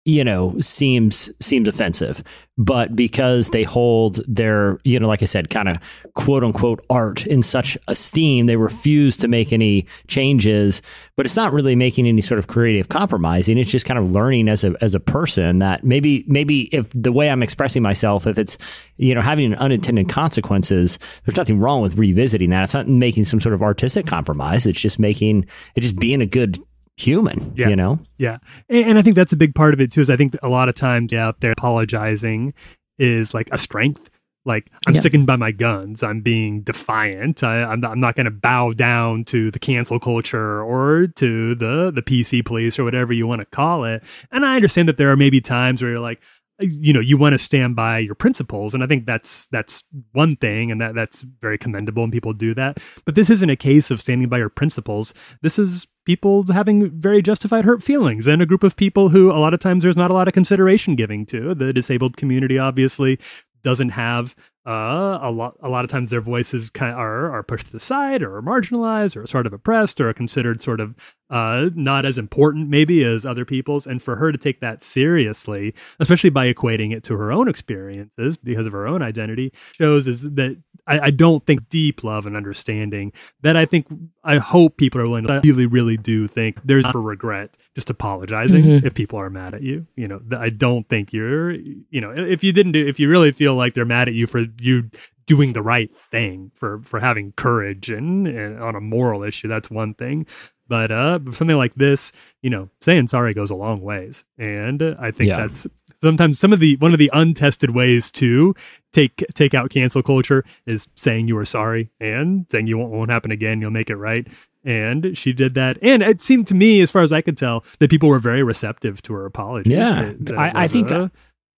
Speaker 3: you know seems seems offensive. But because they hold their you know like i said kind of quote unquote art in such esteem they refuse to make any changes but it's not really making any sort of creative compromising. It's just kind of learning as a as a person that maybe maybe if the way i'm expressing myself if it's you know having unintended consequences there's nothing wrong with revisiting that. It's not making some sort of artistic compromise. It's just making it just being a good human
Speaker 2: Yeah.
Speaker 3: you know
Speaker 2: Yeah. And, and I think that's a big part of it too, is I think a lot of times out there apologizing is like a strength. Like I'm
Speaker 4: Yeah.
Speaker 2: sticking by my guns. I'm being defiant. I, I'm not, I'm not going to bow down to the cancel culture or to the the PC police or whatever you want to call it. And I understand that there are maybe times where you're like, uh, you know, you want to stand by your principles, and I think that's that's one thing, and that that's very commendable, and people do that. But this isn't a case of standing by your principles. This is people having very justified hurt feelings, and a group of people who a lot of times there's not a lot of consideration giving to. The disabled community obviously doesn't have uh, a lot. A lot of times their voices kind are are pushed to the side, or marginalized, or sort of oppressed, or considered sort of uh, not as important maybe as other people's. And for her to take that seriously, especially by equating it to her own experiences because of her own identity, shows is that I, I don't think deep love and understanding that I think I hope people are willing to I really, really do think there's a regret just apologizing
Speaker 4: Mhm.
Speaker 2: if people are mad at you. You know, I don't think you're, you know, if you didn't do, if you really feel like they're mad at you for you doing the right thing, for for having courage and, and on a moral issue, that's one thing. But uh, something like this, you know, saying sorry goes a long ways, and uh, I think
Speaker 3: Yeah.
Speaker 2: that's sometimes some of the one of the untested ways to take take out cancel culture is saying you were sorry and saying you won't, won't happen again. You'll make it right. And she did that, and it seemed to me, as far as I could tell, that people were very receptive to her apology.
Speaker 3: Yeah.
Speaker 2: That- that
Speaker 3: I- I
Speaker 2: was,
Speaker 3: think-
Speaker 2: uh,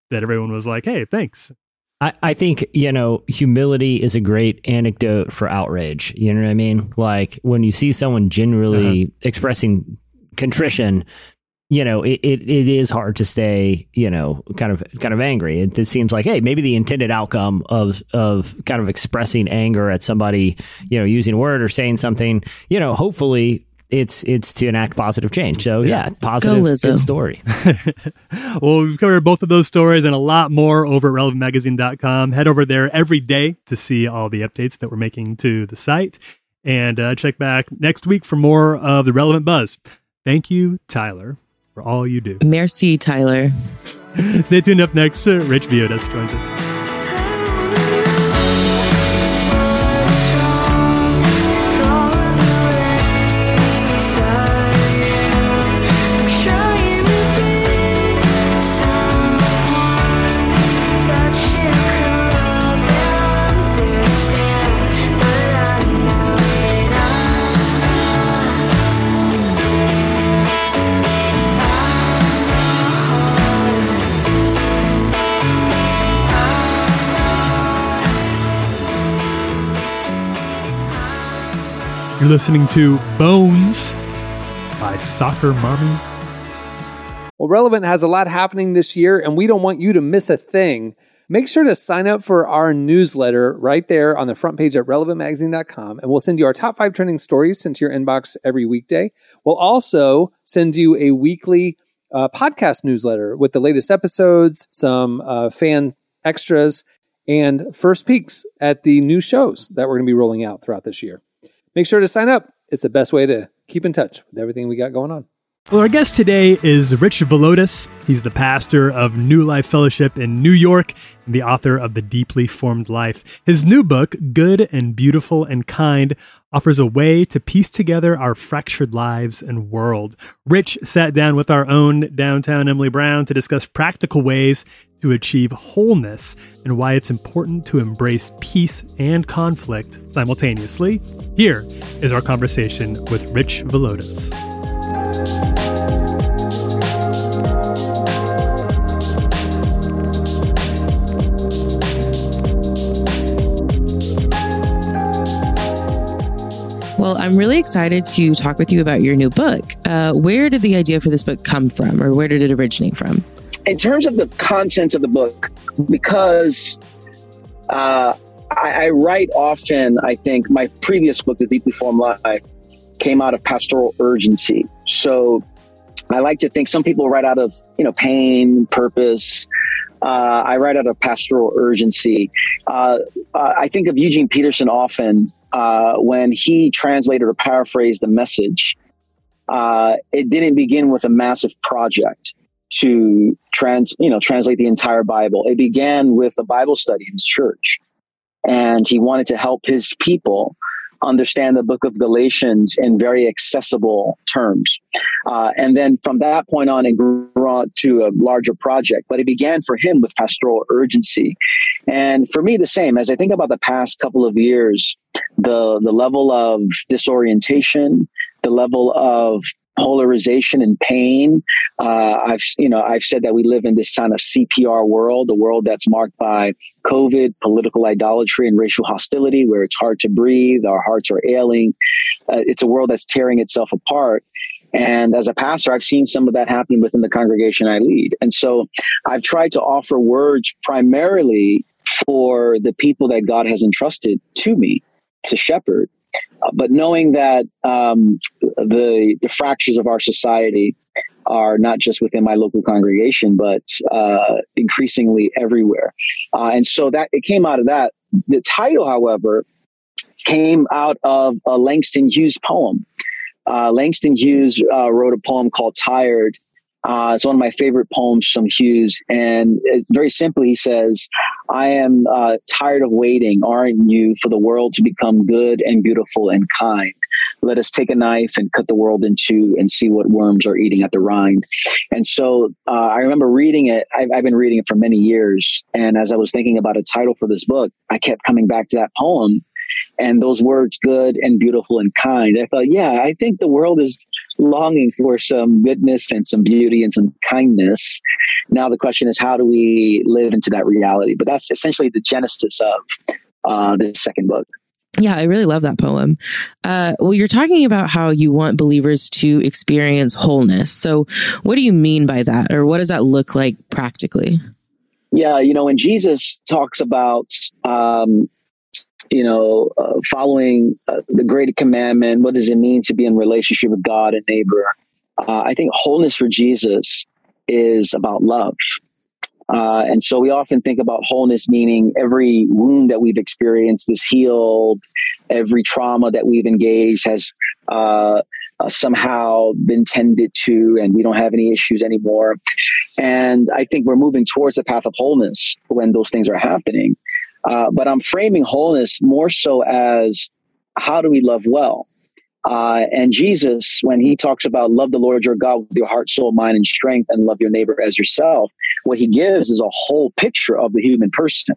Speaker 2: that everyone was like, "Hey, thanks."
Speaker 3: I, I think, you know, humility is a great anecdote for outrage. You know what I mean? Like when you see someone genuinely uh-huh. expressing contrition, you know, it, it, it is hard to stay, you know, kind of kind of angry. It, it seems like, hey, maybe the intended outcome of of kind of expressing anger at somebody, you know, using a word or saying something, you know, hopefully it's it's to enact positive change. So yeah, positive
Speaker 4: Lizzo.
Speaker 3: good story.
Speaker 2: well, we've covered both of those stories and a lot more over at relevantmagazine.com. Head over there every day to see all the updates that we're making to the site. And uh, check back next week for more of the relevant buzz. Thank you, Tyler, for all you do.
Speaker 4: Merci, Tyler.
Speaker 2: Stay tuned up next. Rich Villodas joins us. You're listening to Bones by Soccer Mommy.
Speaker 10: Well, Relevant has a lot happening this year, and we don't want you to miss a thing. Make sure to sign up for our newsletter right there on the front page at relevantmagazine.com, and we'll send you our top five trending stories sent to your inbox every weekday. We'll also send you a weekly uh, podcast newsletter with the latest episodes, some uh, fan extras, and first peeks at the new shows that we're going to be rolling out throughout this year. Make sure to sign up. It's the best way to keep in touch with everything we got going on.
Speaker 2: Well, our guest today is Rich Villodas. He's the pastor of New Life Fellowship in New York and the author of The Deeply Formed Life. His new book, Good and Beautiful and Kind, offers a way to piece together our fractured lives and world. Rich sat down with our own downtown Emily Brown to discuss practical ways to achieve wholeness and why it's important to embrace peace and conflict simultaneously. Here is our conversation with Rich Villodas.
Speaker 4: Well, I'm really excited to talk with you about your new book. Uh, where did the idea for this book come from, or where did it originate from?
Speaker 11: in terms of the content of the book, because uh, I, I write often. I think my previous book, The Deeply Formed Life, came out of pastoral urgency. So I like to think some people write out of you know pain, purpose. Uh, I write out of pastoral urgency. Uh, uh, I think of Eugene Peterson often uh, when he translated or paraphrased the message. Uh, it didn't begin with a massive project to trans, you know, translate the entire Bible. It began with a Bible study in his church, and he wanted to help his people understand the book of Galatians in very accessible terms. Uh, and then from that point on, it grew on to a larger project. But it began for him with pastoral urgency. And for me, the same. As I think about the past couple of years, the, the level of disorientation, the level of polarization and pain. Uh, I've you know I've said that we live in this kind of CPR world, a world that's marked by COVID, political idolatry, and racial hostility, where it's hard to breathe, our hearts are ailing. Uh, it's a world that's tearing itself apart. And as a pastor, I've seen some of that happen within the congregation I lead. And so I've tried to offer words primarily for the people that God has entrusted to me to shepherd but knowing that um, the the fractures of our society are not just within my local congregation, but uh, increasingly everywhere, uh, and so that it came out of that. The title, however, came out of a Langston Hughes poem. Uh, Langston Hughes uh, wrote a poem called "Tired." Uh, it's one of my favorite poems from Hughes. And it, very simply, he says, I am uh, tired of waiting, aren't you, for the world to become good and beautiful and kind. Let us take a knife and cut the world in two and see what worms are eating at the rind. And so uh, I remember reading it. I've, I've been reading it for many years. And as I was thinking about a title for this book, I kept coming back to that poem and those words good and beautiful and kind i thought yeah i think the world is longing for some goodness and some beauty and some kindness now the question is how do we live into that reality but that's essentially the genesis of uh, the second book
Speaker 4: yeah, I really love that poem. Uh, well, you're talking about how you want believers to experience wholeness. So, what do you mean by that, or what does that look like practically?
Speaker 11: Yeah, you know, when Jesus talks about um, you know, uh, following uh, the great commandment. What does it mean to be in relationship with God and neighbor? Uh, I think wholeness for Jesus is about love. Uh, and so we often think about wholeness meaning every wound that we've experienced is healed, every trauma that we've engaged has uh, uh, somehow been tended to, and we don't have any issues anymore. And I think we're moving towards the path of wholeness when those things are happening. Uh, but I'm framing wholeness more so as how do we love well? Uh, and Jesus, when he talks about love the Lord your God with your heart, soul, mind, and strength, and love your neighbor as yourself, what he gives is a whole picture of the human person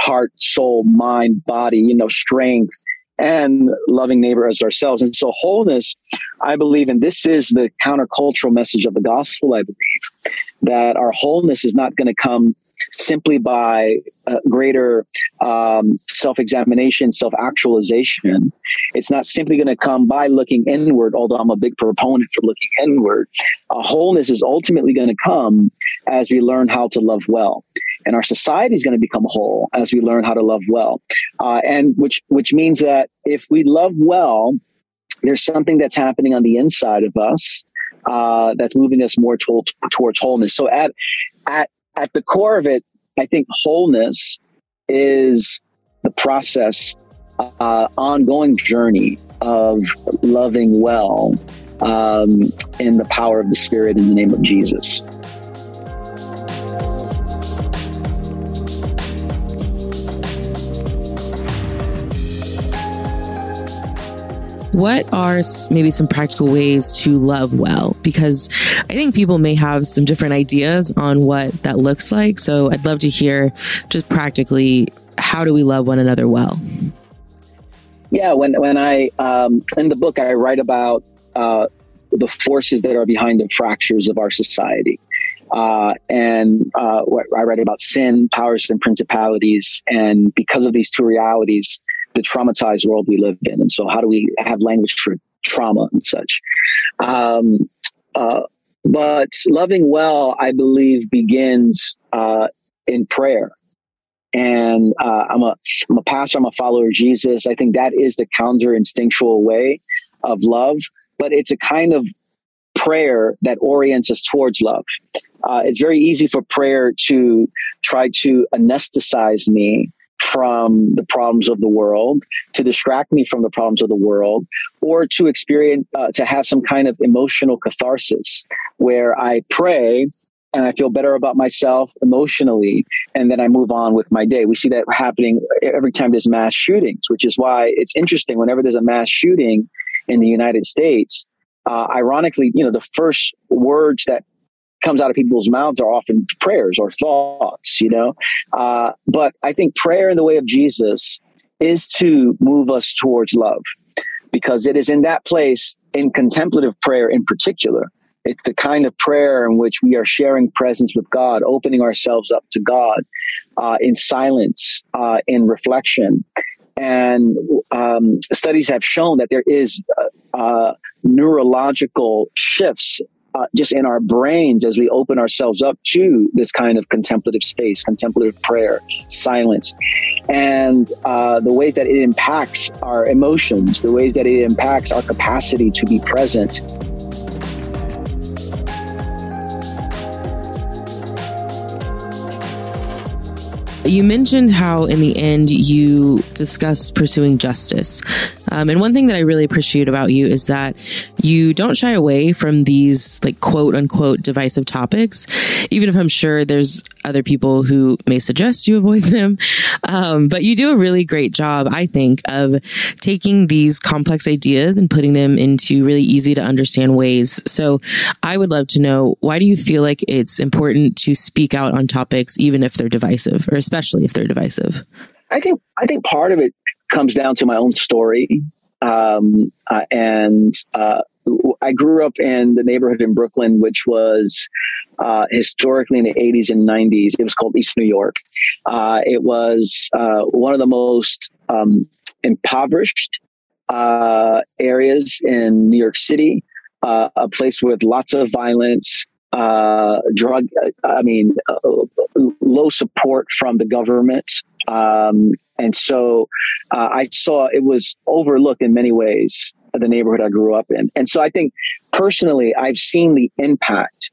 Speaker 11: heart, soul, mind, body, you know, strength, and loving neighbor as ourselves. And so, wholeness, I believe, and this is the countercultural message of the gospel, I believe, that our wholeness is not going to come simply by uh, greater um, self examination, self actualization. It's not simply going to come by looking inward, although I'm a big proponent for looking inward. Wholeness is ultimately going to come as we learn how to love well. And our society is going to become whole as we learn how to love well. Uh, and which, which means that if we love well, there's something that's happening on the inside of us uh, that's moving us more towards, towards wholeness. So at at at the core of it, I think wholeness is the process, uh, ongoing journey of loving well um, in the power of the Spirit in the name of Jesus.
Speaker 4: What are maybe some practical ways to love well? Because I think people may have some different ideas on what that looks like. So I'd love to hear just practically how do we love one another well?
Speaker 11: Yeah, when when I um, in the book I write about uh, the forces that are behind the fractures of our society. Uh, and uh, I write about sin, powers, and principalities. And because of these two realities, the traumatized world we live in. And so, how do we have language for trauma and such? Um, uh, but loving well, I believe, begins uh, in prayer. And uh, I'm a I'm a pastor. I'm a follower of Jesus. I think that is the counter instinctual way of love, but it's a kind of prayer that orients us towards love. Uh, it's very easy for prayer to try to anesthetize me from the problems of the world, to distract me from the problems of the world, or to experience, uh, to have some kind of emotional catharsis where I pray and I feel better about myself emotionally, and then I move on with my day. We see that happening every time there's mass shootings, which is why it's interesting whenever there's a mass shooting in the United States. Uh, ironically, you know, the first words that comes out of people's mouths are often prayers or thoughts, you know. Uh, but I think prayer in the way of Jesus is to move us towards love because it is in that place, in contemplative prayer in particular, it's the kind of prayer in which we are sharing presence with God, opening ourselves up to God uh, in silence, uh, in reflection. And um, studies have shown that there is uh, uh neurological shifts uh, just in our brains as we open ourselves up to this kind of contemplative space, contemplative prayer, silence, and uh, the ways that it impacts our emotions, the ways that it impacts our capacity to be present.
Speaker 4: You mentioned how, in the end, you discuss pursuing justice. Um, and one thing that I really appreciate about you is that you don't shy away from these, like, quote unquote, divisive topics, even if I'm sure there's other people who may suggest you avoid them. Um, but you do a really great job, I think, of taking these complex ideas and putting them into really easy to understand ways. So I would love to know why do you feel like it's important to speak out on topics, even if they're divisive, or especially if they're divisive?
Speaker 11: I think I think part of it comes down to my own story, um, uh, and uh, I grew up in the neighborhood in Brooklyn, which was uh, historically in the 80s and 90s. It was called East New York. Uh, it was uh, one of the most um, impoverished uh, areas in New York City, a place with lots of violence. drug, I mean, low support from the government. Um, and so uh, I saw it was overlooked in many ways, the neighborhood I grew up in. And so I think personally, I've seen the impact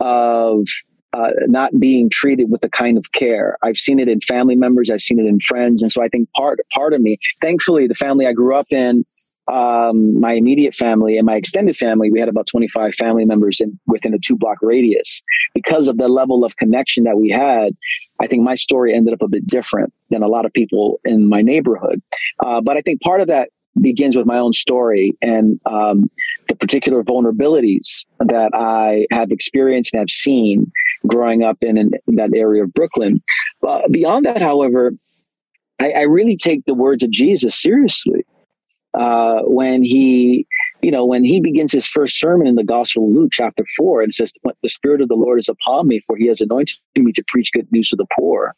Speaker 11: of uh, not being treated with the kind of care. I've seen it in family members. I've seen it in friends. And so I think part, part of me, thankfully, the family I grew up in, um, my immediate family and my extended family, we had about 25 family members in, within a two block radius. Because of the level of connection that we had, I think my story ended up a bit different than a lot of people in my neighborhood. Uh, but I think part of that begins with my own story and um, the particular vulnerabilities that I have experienced and have seen growing up in, in, that area of Brooklyn. Uh, beyond that, however, I, I really take the words of Jesus seriously uh, when he, you know, when he begins his first sermon in the Gospel of Luke, chapter four, and says, "The Spirit of the Lord is upon me, for He has anointed me to preach good news to the poor."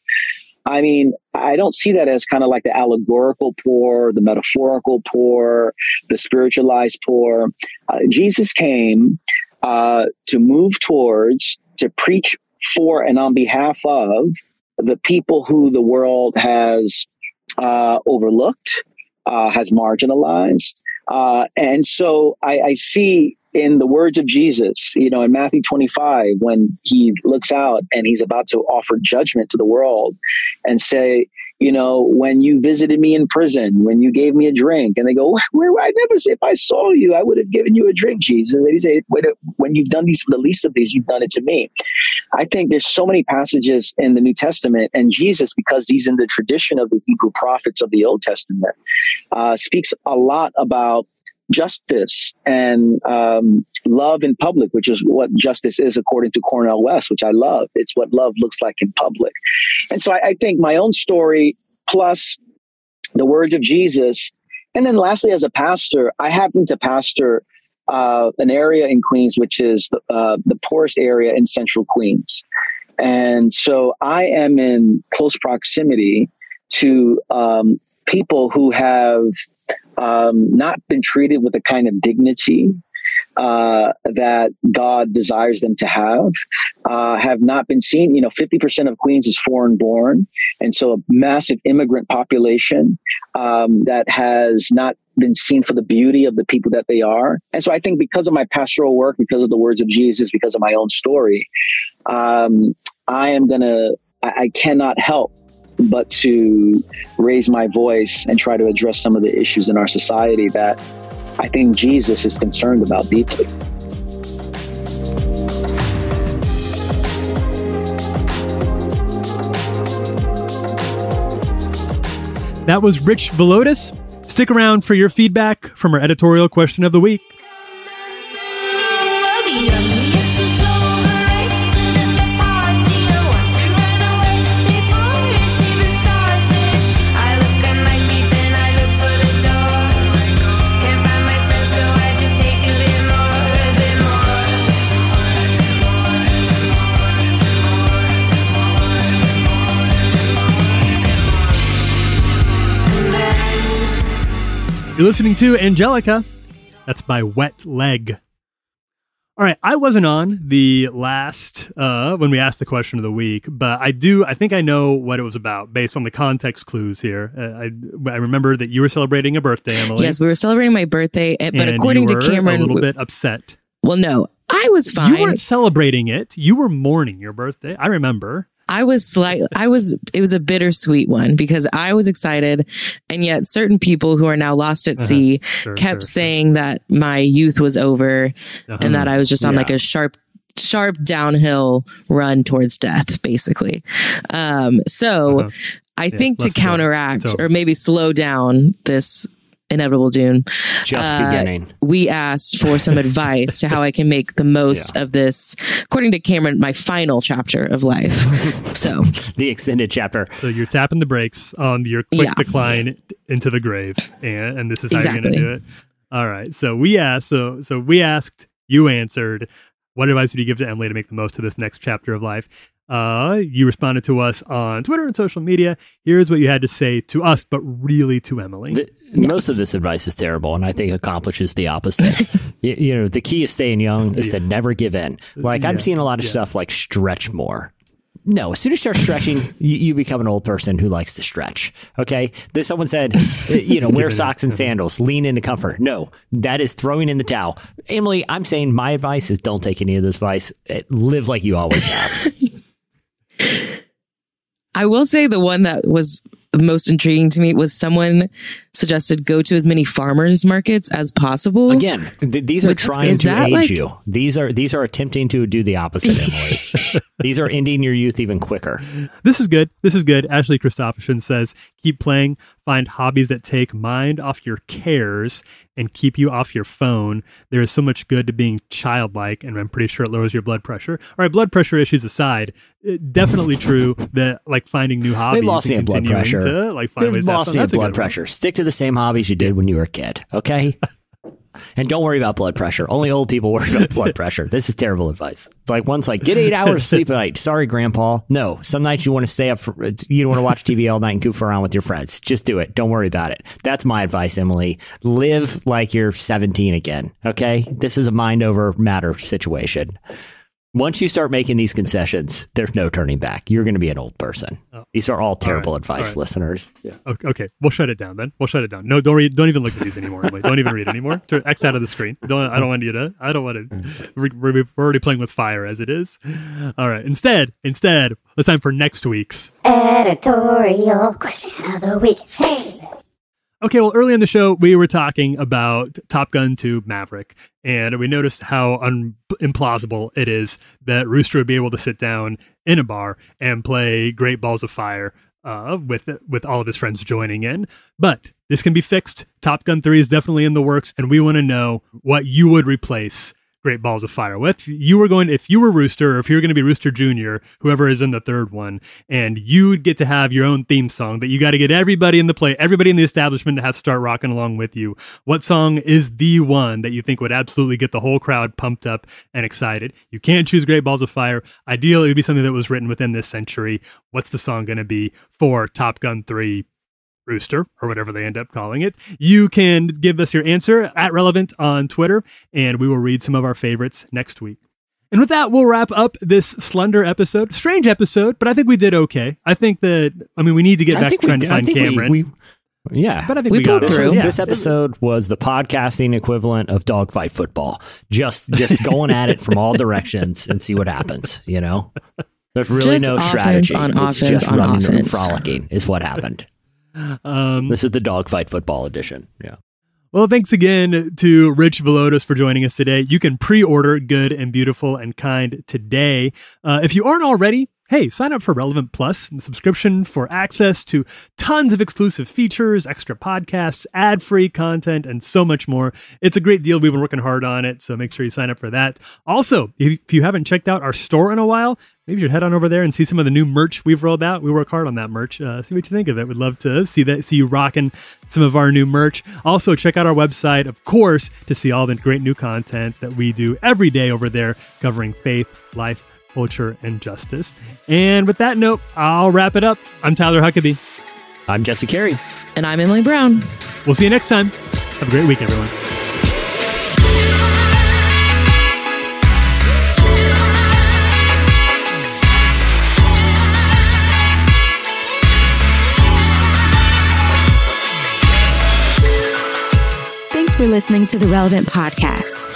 Speaker 11: I mean, I don't see that as kind of like the allegorical poor, the metaphorical poor, the spiritualized poor. Uh, Jesus came uh, to move towards, to preach for and on behalf of the people who the world has uh, overlooked, uh, has marginalized. Uh, and so I, I see in the words of Jesus, you know, in Matthew 25, when he looks out and he's about to offer judgment to the world and say, you know, when you visited me in prison, when you gave me a drink, and they go, where I never, say, if I saw you, I would have given you a drink, Jesus. And they say, when you've done these for the least of these, you've done it to me. I think there's so many passages in the New Testament, and Jesus, because he's in the tradition of the Hebrew prophets of the Old Testament, uh, speaks a lot about justice and um, love in public, which is what justice is according to Cornel West, which I love. It's what love looks like in public. And so I, I think my own story plus the words of Jesus. And then lastly, as a pastor, I happen to pastor uh, an area in Queens, which is the, uh, the poorest area in central Queens. And so I am in close proximity to um, people who have um, not been treated with the kind of dignity uh, that God desires them to have uh, have not been seen. You know, 50% of Queens is foreign born. And so a massive immigrant population um, that has not been seen for the beauty of the people that they are. And so I think because of my pastoral work, because of the words of Jesus, because of my own story, um, I am going to, I cannot help but to raise my voice and try to address some of the issues in our society that I think Jesus is concerned about deeply.
Speaker 2: That was Rich Villodas. Stick around for your feedback from our editorial question of the week. You're listening to Angelica. That's by Wet Leg. All right, I wasn't on the last uh, when we asked the question of the week, but I do. I think I know what it was about based on the context clues here. Uh, I I remember that you were celebrating a birthday, Emily.
Speaker 4: Yes, we were celebrating my birthday, eh, but
Speaker 2: and
Speaker 4: according to Cameron,
Speaker 2: a little
Speaker 4: we-
Speaker 2: bit upset.
Speaker 4: well, no, I was fine.
Speaker 2: You weren't celebrating it. You were mourning your birthday. I remember.
Speaker 4: I was slight. I was. It was a bittersweet one because I was excited, and yet certain people who are now lost at
Speaker 2: Uh-huh.
Speaker 4: sea
Speaker 2: Sure,
Speaker 4: kept
Speaker 2: sure,
Speaker 4: saying that my youth was over,
Speaker 2: Uh-huh.
Speaker 4: and that I was just on
Speaker 2: Yeah.
Speaker 4: like a sharp, sharp downhill run towards death, basically. Um, so
Speaker 2: Uh-huh.
Speaker 4: I think to counteract
Speaker 2: So-
Speaker 4: or maybe slow down this inevitable doom,
Speaker 3: Just
Speaker 4: uh,
Speaker 3: beginning.
Speaker 4: we asked for some advice to how I can make the most of this, according to Cameron, my final chapter of life. So
Speaker 3: The extended chapter.
Speaker 2: So you're tapping the brakes on your quick
Speaker 4: Yeah.
Speaker 2: decline into the grave, and, and this is how you're going to do it. All right. So we asked. So so we asked. You answered. What advice would you give to Emily to make the most of this next chapter of life? Uh, you responded to us on Twitter and social media. Here's what you had to say to us, but really to Emily.
Speaker 3: The, Most of this advice is terrible, and I think accomplishes the opposite. you, you know, the key is staying young is to never give in. Like I'm seeing a lot of
Speaker 2: yeah.
Speaker 3: stuff like stretch more. No, as soon as you start stretching, you, you become an old person who likes to stretch. Okay. Then someone said, uh, you know, wear socks and sandals, lean into comfort. No, that is throwing in the towel. Emily, I'm saying my advice is don't take any of this advice. Uh, Live like you always have.
Speaker 4: I will say the one that was most intriguing to me was someone suggested go to as many farmers markets as possible.
Speaker 3: Again, th- these are
Speaker 4: Which-
Speaker 3: trying
Speaker 4: is
Speaker 3: to
Speaker 4: that
Speaker 3: age
Speaker 4: like-
Speaker 3: you. These are these are attempting to do the opposite, Emily. these are ending your youth even quicker.
Speaker 2: This is good. This is good. Ashley Christopherson says, keep playing, find hobbies that take mind off your cares and keep you off your phone. There is so much good to being childlike, and I'm pretty sure it lowers your blood pressure. All right, blood pressure issues aside, uh, definitely true that like finding new hobbies
Speaker 3: They lost me at blood pressure.
Speaker 2: to like find
Speaker 3: They
Speaker 2: ways to have
Speaker 3: lost me at blood
Speaker 2: good one.
Speaker 3: pressure. Stick to the same hobbies you did when you were a kid, okay? and don't worry about blood pressure. Only old people worry about blood pressure. This is terrible advice. It's like one's like, get eight hours of sleep a night. Sorry, Grandpa. No, some nights you want to stay up for, uh, you don't want to watch TV all night and goof around with your friends. Just do it. Don't worry about it. That's my advice, Emily. Live like you're 17 again, okay? This is a mind over matter situation. Once you start making these concessions, there's no turning back. You're going to be an old person. Oh. These are all terrible
Speaker 2: right,
Speaker 3: advice,
Speaker 2: all right.
Speaker 3: listeners. Yeah.
Speaker 2: Okay, okay, we'll shut it down then. We'll shut it down. No, don't read. Don't even look at these anymore. Emily. Don't even read anymore. Turn X out of the screen. Don't. I don't want you to. I don't want to. We're, we're already playing with fire as it is. All right. Instead, instead, it's time for next week's.
Speaker 9: Editorial question of the week. Hey.
Speaker 2: Okay, well, early in the show, we were talking about Top Gun 2 Maverick, and we noticed how un- implausible it is that Rooster would be able to sit down in a bar and play Great Balls of Fire uh, with with all of his friends joining in. But this can be fixed. Top Gun 3 is definitely in the works, and we want to know what you would replace Great Balls of Fire with. You were going, if you were Rooster, or if you were going to be Rooster Jr., whoever is in the third one, and you get to have your own theme song that you got to get everybody in the play, everybody in the establishment has to start rocking along with you. What song is the one that you think would absolutely get the whole crowd pumped up and excited? You can't choose Great Balls of Fire. Ideally, it would be something that was written within this century. What's the song going to be for Top Gun 3 rooster or whatever they end up calling it, you can give us your answer at Relevant on Twitter, and we will read some of our favorites next week. And with that, we'll wrap up this slender episode. Strange episode, but I think we did okay. I think that, I mean, we need to get
Speaker 3: I
Speaker 2: back to
Speaker 3: think we
Speaker 2: trying to find
Speaker 3: think we-
Speaker 2: Cameron.
Speaker 3: we- Yeah,
Speaker 2: But I think
Speaker 4: We
Speaker 2: we, got
Speaker 4: pulled
Speaker 2: it.
Speaker 4: through.
Speaker 2: Yeah.
Speaker 3: This episode was the podcasting equivalent of dogfight football. Just just going at it from all directions and see what happens. You know, there's really
Speaker 4: Just
Speaker 3: no
Speaker 4: offense
Speaker 3: strategy.
Speaker 4: on
Speaker 3: It's
Speaker 4: offense
Speaker 3: just
Speaker 4: on
Speaker 3: running and
Speaker 4: offense.
Speaker 3: frolicking is what happened.
Speaker 2: Um,
Speaker 3: This is the dogfight football edition. Yeah.
Speaker 2: Well, thanks again to Rich Villodas for joining us today. You can pre order Good and Beautiful and Kind today. Uh, if you aren't already, hey, sign up for Relevant Plus, subscription for access to tons of exclusive features, extra podcasts, ad free content, and so much more. It's a great deal. We've been working hard on it, so make sure you sign up for that. Also, if if you haven't checked out our store in a while, maybe you should head on over there and see some of the new merch we've rolled out. We work hard on that merch. Uh, see what you think of it. We'd love to see that, see you rocking some of our new merch. Also, check out our website, of course, to see all the great new content that we do every day over there, covering faith, life, culture, and justice. And with that note, I'll wrap it up. I'm Tyler Huckabee.
Speaker 3: I'm Jesse Carey.
Speaker 4: And I'm Emily Brown.
Speaker 2: We'll see you next time. Have a great week, everyone.
Speaker 1: Thanks for listening to the Relevant Podcast.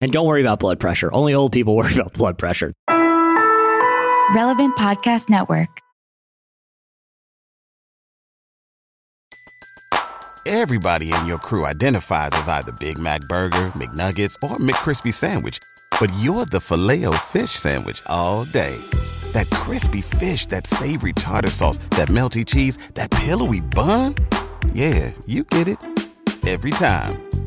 Speaker 3: And don't worry about blood pressure. Only old people worry about blood pressure.
Speaker 12: Relevant Podcast Network.
Speaker 13: Everybody in your crew identifies as either Big Mac Burger, McNuggets, or McCrispy Sandwich. But you're the filet fish Sandwich all day. That crispy fish, that savory tartar sauce, that melty cheese, that pillowy bun. Yeah, you get it. Every time.